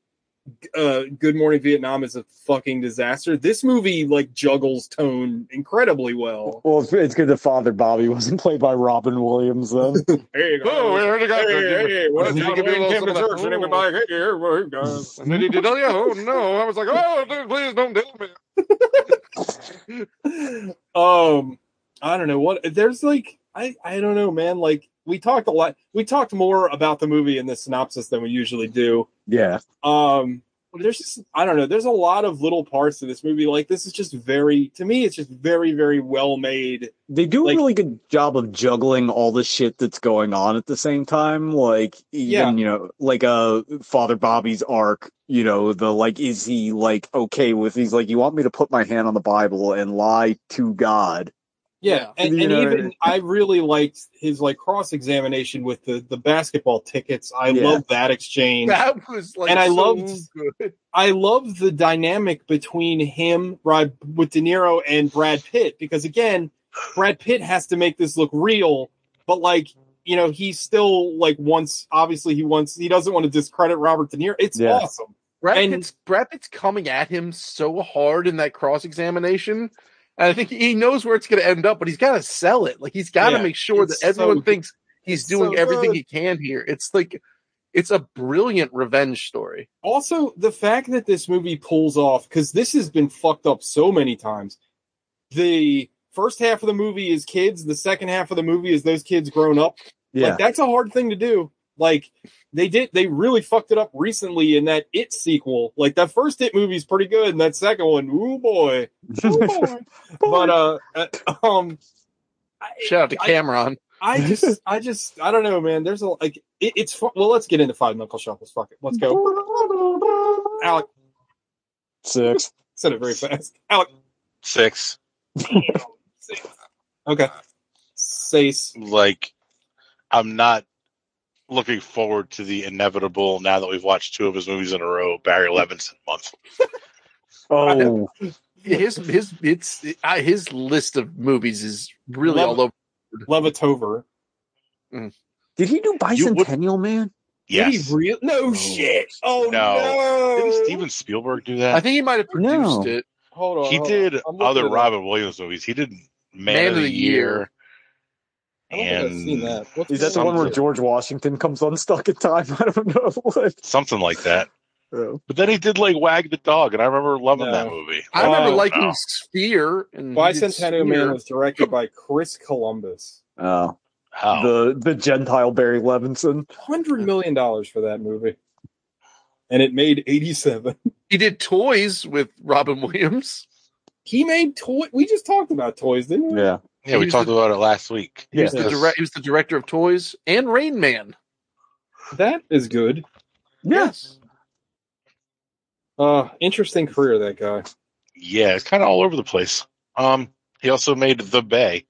uh good morning vietnam is a fucking disaster this movie like juggles tone incredibly well Well, it's, it's good that Father Bobby wasn't played by Robin Williams then. there you go Oh, we already got hey, hey, hey, what is Did give you a little came to church and he was like, hey, here, well, here, guys. And then he did, oh yeah, oh no. I was like, oh, dude, please don't do me. *laughs* um i don't know what there's like i i don't know man like we talked a lot we talked more about the movie in the synopsis than we usually do yeah. um there's just i don't know there's a lot of little parts of this movie like this is just very to me it's just very very well made They do Like- a really good job of juggling all the shit that's going on at the same time. Like even, Yeah. you know, like uh Father Bobby's arc, you know, the like is he like okay with he's like, You want me to put my hand on the Bible and lie to God? Yeah, Yeah. and, and know, even i really liked his like cross examination with the the basketball tickets i Yeah. love that exchange That was like And I so loved- good. I love the dynamic between him, Brad, with De Niro and Brad Pitt, because again, Brad Pitt has to make this look real, but like, you know, he's still like wants, obviously he wants, he doesn't want to discredit Robert De Niro. It's Yeah. awesome. Brad And- Pitt's, Brad Pitt's coming at him so hard in that cross examination. And I think he knows where it's going to end up, but he's got to sell it. Like he's got to Yeah, make sure that everyone so- thinks he's doing so everything he can here. It's like, it's a brilliant revenge story. Also, the fact that this movie pulls off, because this has been fucked up so many times. The first half of the movie is kids, the second half of the movie is those kids grown up. Yeah. Like that's a hard thing to do. Like they did, they really fucked it up recently in that It sequel. Like that first It movie is pretty good, and that second one, ooh boy, ooh *laughs* boy. but uh, uh, um, Shout out to Cameron. I just, I just, I don't know, man. There's a like, it, it's fu- well. Let's get into five knuckle shuffles. Fuck it, let's go. Alec Six. said it very fast. Alec, Six, okay. Sace. like, I'm not looking forward to the inevitable now that we've watched two of his movies in a row. Barry Levinson month. *laughs* Oh His his it's I, his list of movies is really all over. Love- all over. Levitover. Mm. did he do You would- Bicentennial Man? Did Yes. he real? No shit. Oh no. No. Didn't Steven Spielberg do that? I think he might have produced No. it. Hold on. he hold did on. Other it up. Robin Williams movies. He did Man, of the, Year. I don't think I've seen that. What's Is that the one where George Washington comes unstuck in time? *laughs* I don't know what. something like that. Oh. But then he did like Wag the Dog, and I remember loving No. that movie. I remember Oh, liking no. Sphere and he did Bicentennial Man was directed by Chris Columbus. Oh, Oh, the the Gentile Barry Levinson. Hundred million dollars for that movie, and it made eighty-seven. He did Toys with Robin Williams. He made toy. We just talked about toys, didn't we? Yeah, yeah, we talked the- about it last week. He was the Yes. direct. He was the director of Toys and Rain Man. That is good. yes. Uh, interesting career that guy. Yeah, it's kind of all over the place. Um, he also made The Bay,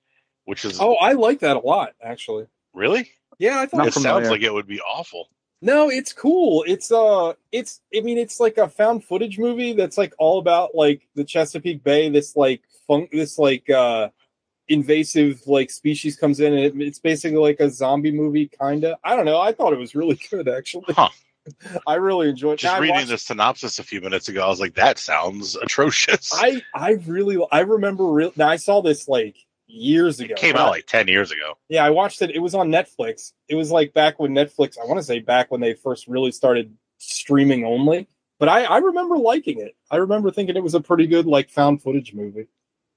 which is Oh, I like that a lot, actually. really. Yeah, I thought. It familiar. sounds like it would be awful. No, it's cool. It's uh, it's. I mean, it's like a found footage movie that's like all about like the Chesapeake Bay. This like funk. This like uh, invasive like species comes in, and it, it's basically like a zombie movie, kind of. I don't know. I thought it was really *laughs* good, actually. Huh. I really enjoyed. Just reading watched- the synopsis a few minutes ago, I was like, that sounds atrocious. I I really I remember. Real, now I saw this like years ago. it came out I- like 10 years ago. Yeah, I watched it. It was on Netflix. It was like back when Netflix, I want to say back when they first really started streaming only. But I, I remember liking it. I remember thinking it was a pretty good like found footage movie.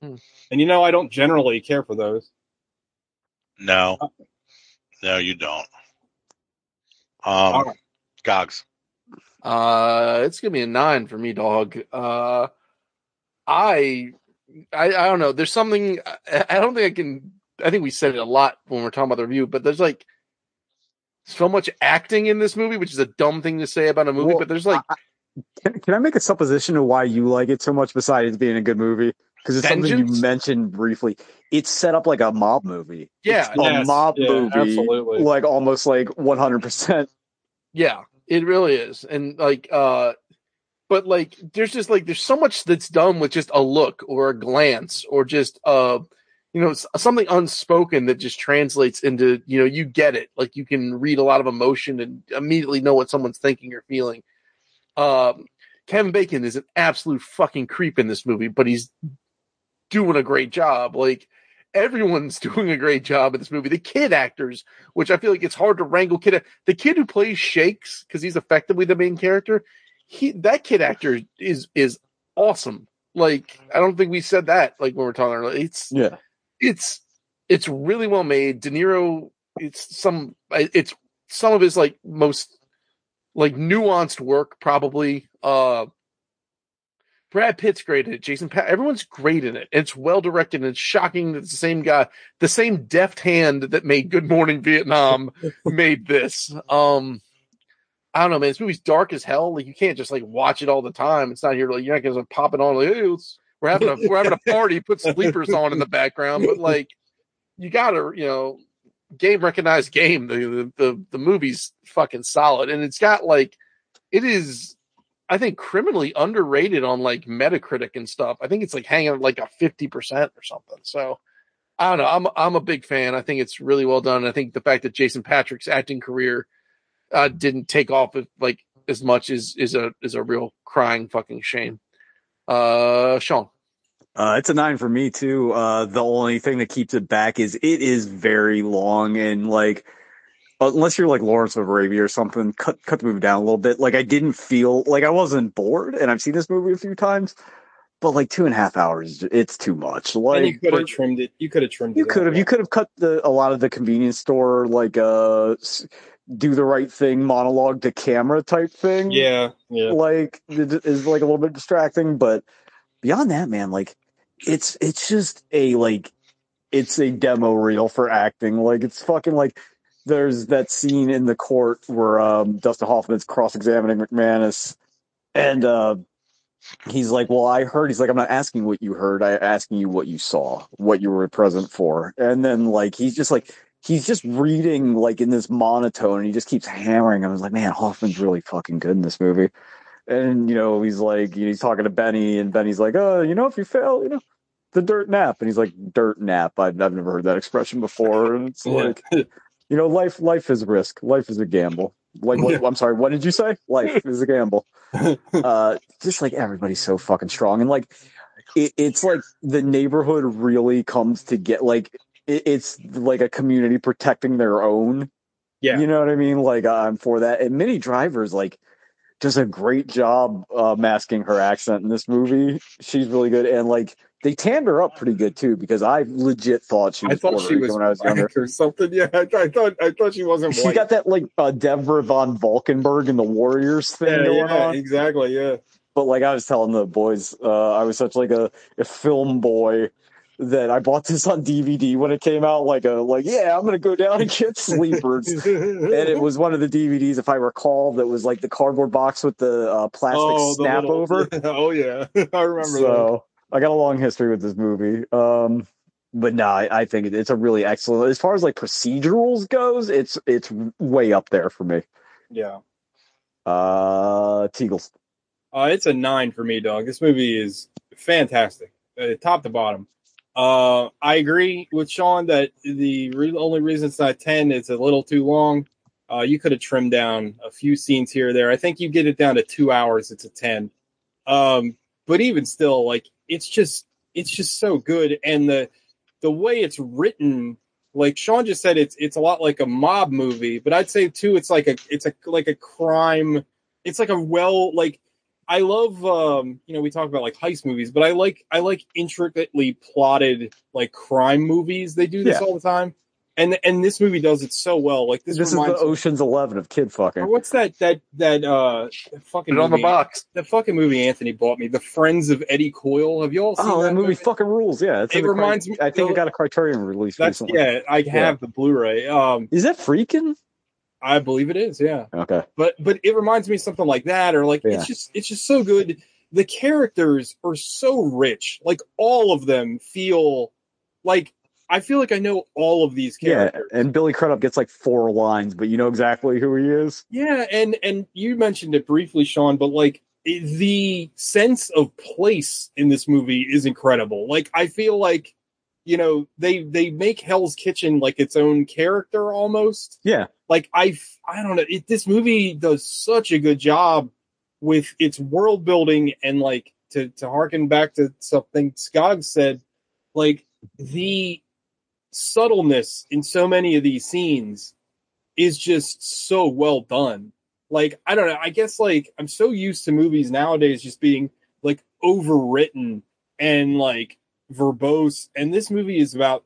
And you know, I don't generally care for those. No. Uh, No, you don't. Um, right. Gogs. Uh, it's gonna be a nine for me, dog. Uh, I, I, I don't know. There's something. I, I don't think I can. I think we said it a lot when we're talking about the review, but there's like so much acting in this movie, which is a dumb thing to say about a movie. Well, but there's like Can, can I make a supposition of why you like it so much besides being a good movie? Because it's something you mentioned briefly. It's set up like a mob movie. Yeah, It's a Yes, mob yeah, movie, absolutely. like almost like 100%. Yeah, it really is. And like uh but like there's just like there's so much that's done with just a look or a glance or just uh you know something unspoken that just translates into you know you get it like you can read a lot of emotion and immediately know what someone's thinking or feeling um kevin bacon is an absolute fucking creep in this movie but he's doing a great job like everyone's *laughs* doing a great job in this movie the kid actors which i feel like it's hard to wrangle kid the kid who plays shakes because he's effectively the main character he that kid actor is is awesome like i don't think we said that like when we we're talking earlier it's Yeah. it's it's really well made. De Niro, it's some it's some of his like most like nuanced work probably. Uh Brad Pitt's great in it. Jason Pat, everyone's great in it. It's well directed and it's shocking that it's the same guy, the same deft hand that made Good Morning Vietnam *laughs* made this. Um I don't know, man. This movie's dark as hell. Like you can't just like watch it all the time. It's not here like you're not gonna pop it on like hey, we're having a we're having a *laughs* party, put sleepers on in the background, but like you gotta, you know, game recognized game. The, the the the movie's fucking solid, and it's got like it is. I think criminally underrated on like Metacritic and stuff. I think it's like hanging at like a fifty percent or something. So I don't know. I'm I'm a big fan. I think it's really well done. I think the fact that Jason Patric's acting career uh, didn't take off like as much is is a is a real crying fucking shame. Uh, Sean. Uh, it's a nine for me too. Uh, the only thing that keeps it back is it is very long and like, unless you're like Lawrence of Arabia or something, cut cut the movie down a little bit. Like I didn't feel like I wasn't bored, and I've seen this movie a few times, but like two and a half hours, it's too much. and Like you could have trimmed it. You could have trimmed you could have you could have cut the a lot of the convenience store like uh do the right thing monologue to camera type thing Yeah, yeah. like it is like a little bit distracting but beyond that man like it's it's just a like it's a demo reel for acting like it's fucking like there's that scene in the court where um Dustin Hoffman's cross-examining McManus and uh he's like well I heard he's like I'm not asking what you heard I'm asking you what you saw what you were present for and then like he's just like he's just reading like in this monotone and he just keeps hammering. I was like, man, Hoffman's really fucking good in this movie. And you know, he's like, he's talking to Benny, and Benny's like, oh, you know, if you fail, you know, the dirt nap, and he's like, dirt nap. I've, I've never heard that expression before, and it's like, *laughs* you know, life life is risk, life is a gamble. Like, what, I'm sorry, what did you say? Life *laughs* is a gamble. *laughs* Uh, just like everybody's so fucking strong, and like, it, it's like the neighborhood really comes to get like it, it's like a community protecting their own. Yeah. You know what I mean? Like I'm for that. And Minnie Driver's like does a great job uh, masking her accent in this movie. She's really good, and like they tanned her up pretty good too because I legit thought she I was thought Puerto she Rican was when I was younger. or something. *laughs* Yeah, I, I thought I thought she wasn't She white. got that like uh, Deborah Van Valkenburgh in the Warriors thing yeah, going yeah, on. exactly. Yeah. But like I was telling the boys, uh, I was such like a, a film boy that I bought this on DVD when it came out. Like a like, yeah, I'm gonna go down and get sleepers. and it was one of the DVDs, if I recall, that was like the cardboard box with the uh, plastic Oh, the snap little- over. *laughs* oh yeah, *laughs* I remember that. I got a long history with this movie. Um, but no, I, I think it's a really excellent. As far as like procedurals goes, it's it's way up there for me. Yeah. Uh, Teagles. Uh, it's a nine for me, dog. This movie is fantastic, uh, top to bottom. Uh, I agree with Sean that the re- only reason it's not ten is a little too long. Uh, you could have trimmed down a few scenes here or there. I think you get it down to two hours. It's a ten. Um, but even still, like it's just it's just so good, and the the way it's written, like Sean just said, it's it's a lot like a mob movie. But I'd say too, it's like a it's a like a crime. It's like a well like I love um you know we talk about like heist movies, but I like I like intricately plotted like crime movies. They do this Yeah. all the time, and and this movie does it so well. Like this, This, is the reminds me- Ocean's Eleven of kid or fucking. what's that that that uh fucking Put it on the box. the fucking movie Anthony bought me, The Friends of Eddie Coyle. Have you all seen Oh, that that movie fucking rules. Yeah, it's It in the cri- reminds me- I think it got a Criterion release That's recently. yeah, I have the Blu-ray. Um, Is that freaking? I believe it is. Yeah, Okay. but but it reminds me of something like that, or like Yeah. it's just it's just so good. The characters are so rich. Like all of them feel like I feel like I know all of these characters. Yeah, and Billy Crudup gets like four lines, but you know exactly who he is. Yeah, and and you mentioned it briefly, Sean, but like the sense of place in this movie is incredible. Like I feel like you know they they make Hell's Kitchen like its own character almost. Yeah. Like I I don't know, it, this movie does such a good job with its world building and like to to harken back to something Skog said, like the subtleness in so many of these scenes is just so well done. Like, I don't know, I guess like I'm so used to movies nowadays just being like overwritten and like verbose. And this movie is about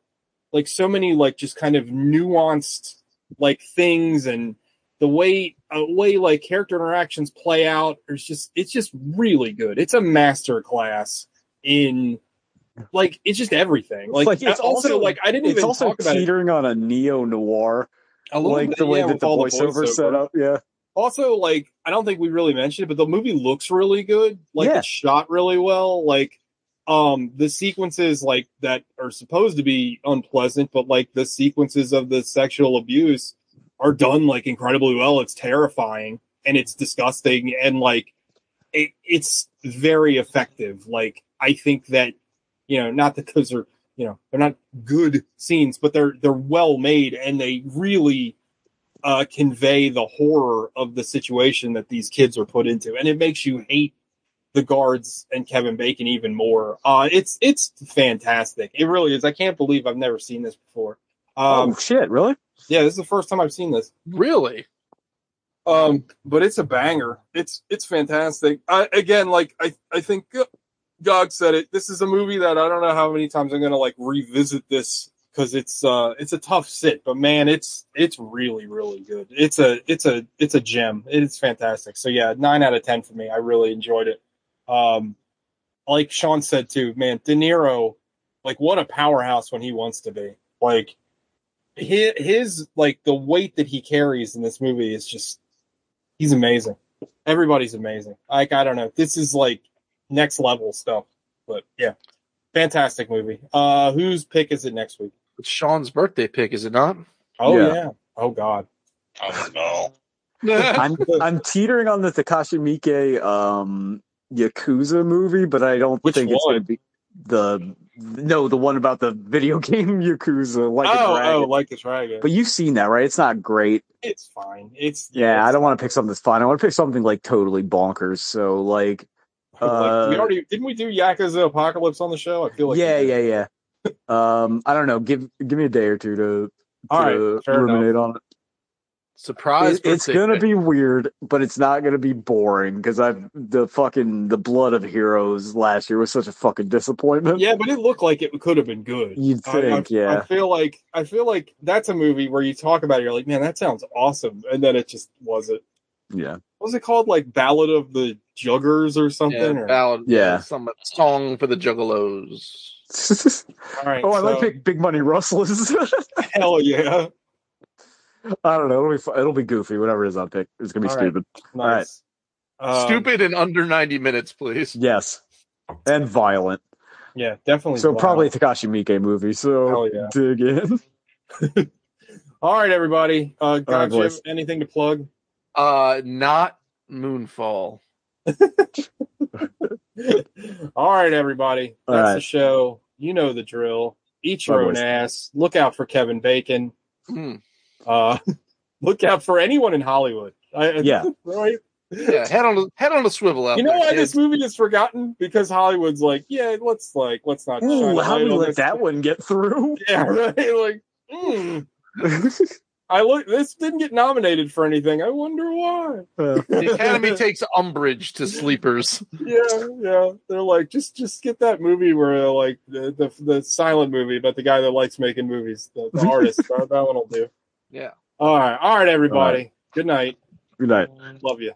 like so many like just kind of nuanced like things and the way uh, way like character interactions play out is just it's just really good. It's a master class in like it's just everything. Like, like, it's also, also- like I didn't It's even also talk about it. teetering on a neo noir, like bit, the way yeah, that with the voiceover set up. Yeah, Also, like I don't think we really mentioned it, but the movie looks really good. Like Yeah. it's shot really well. Like um the sequences like that are supposed to be unpleasant, but like the sequences of the sexual abuse are done like incredibly well. It's terrifying and it's disgusting and like it, it's very effective. Like I think that you know, not that those are you know they're not good scenes, but they're they're well made and they really uh, convey the horror of the situation that these kids are put into, and it makes you hate the guards and Kevin Bacon even more. Uh, it's it's fantastic. It really is. I can't believe I've never seen this before. Um, oh shit, really? yeah, this is the first time I've seen this. Really? Um, but it's a banger. It's it's fantastic. I, again, like I I think Gog said it. This is a movie that I don't know how many times I'm gonna like revisit this because it's uh it's a tough sit, but man, it's it's really really good. It's a it's a it's a gem. It's fantastic. So yeah, nine out of ten for me. I really enjoyed it. Um, like Sean said too, man, De Niro, like what a powerhouse when he wants to be. Like his, his like the weight that he carries in this movie is just he's amazing. Everybody's amazing. Like I don't know, this is like next level stuff. But yeah, fantastic movie. Uh, whose pick is it next week? It's Sean's birthday pick, is it not? Oh Yeah. yeah. Oh god. Oh no. *laughs* I'm I'm teetering on the Takashi Miike um Yakuza movie, but I don't Which think it's gonna be the no the one about the video *laughs* game Yakuza like a oh, dragon. oh, like the dragon. But you've seen that, right? It's not great. it's fine. It's Yeah, I don't want to pick something that's fun. I want to pick something like totally bonkers. So like, *laughs* like, uh, we already didn't we do Yakuza Apocalypse on the show? I feel like yeah, yeah, yeah. Um, I don't know. Give give me a day or two to, All right, to fair ruminate on it. Surprise! It- it's gonna be weird, but it's not gonna be boring because I've the fucking the blood of heroes last year was such a fucking disappointment. Yeah, but it looked like it could have been good. You'd I- think, I, yeah. I feel like I feel like that's a movie where you talk about it, you're like, man, that sounds awesome, and then it just wasn't. Yeah, What was it called? Like Ballad of the Juggers or something? yeah, or- ballad, Yeah. some song for the Juggalos. *laughs* All right. oh, I so, like big, big money rustlers. *laughs* hell yeah. I don't know. It'll be fu- it'll be goofy. Whatever it is, I'll pick. It's gonna be All right. stupid. Nice. Um, Stupid in under ninety minutes, please. Yes, and violent. Yeah, definitely. So wild. probably a Takashi Miike movie. So yeah. *laughs* dig in. All right, everybody. Uh, right, got anything to plug? Uh, not Moonfall. *laughs* All right, everybody. That's right. the show. You know the drill. Eat your Bye, own boys. ass. Look out for Kevin Bacon. Hmm. Uh, *laughs* look out for anyone in Hollywood. I, Yeah. *laughs* right. Yeah, head on a head on a swivel out You know there, why kids. this movie is forgotten? Because Hollywood's like, yeah, let's like, let's not. shine Ooh, how do we let this. that one get through? Yeah, right. Like, mm. I look. This didn't get nominated for anything. I wonder why. The Academy takes umbrage to sleepers. Yeah, yeah. They're like, just, just get that movie where like the the, the silent movie, but the guy that likes making movies, the, the *laughs* artist. that, that one will do. Yeah. All right, all right, everybody. Good night. Good night. Love you.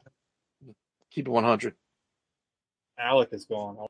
Keep it 100. Alec is gone.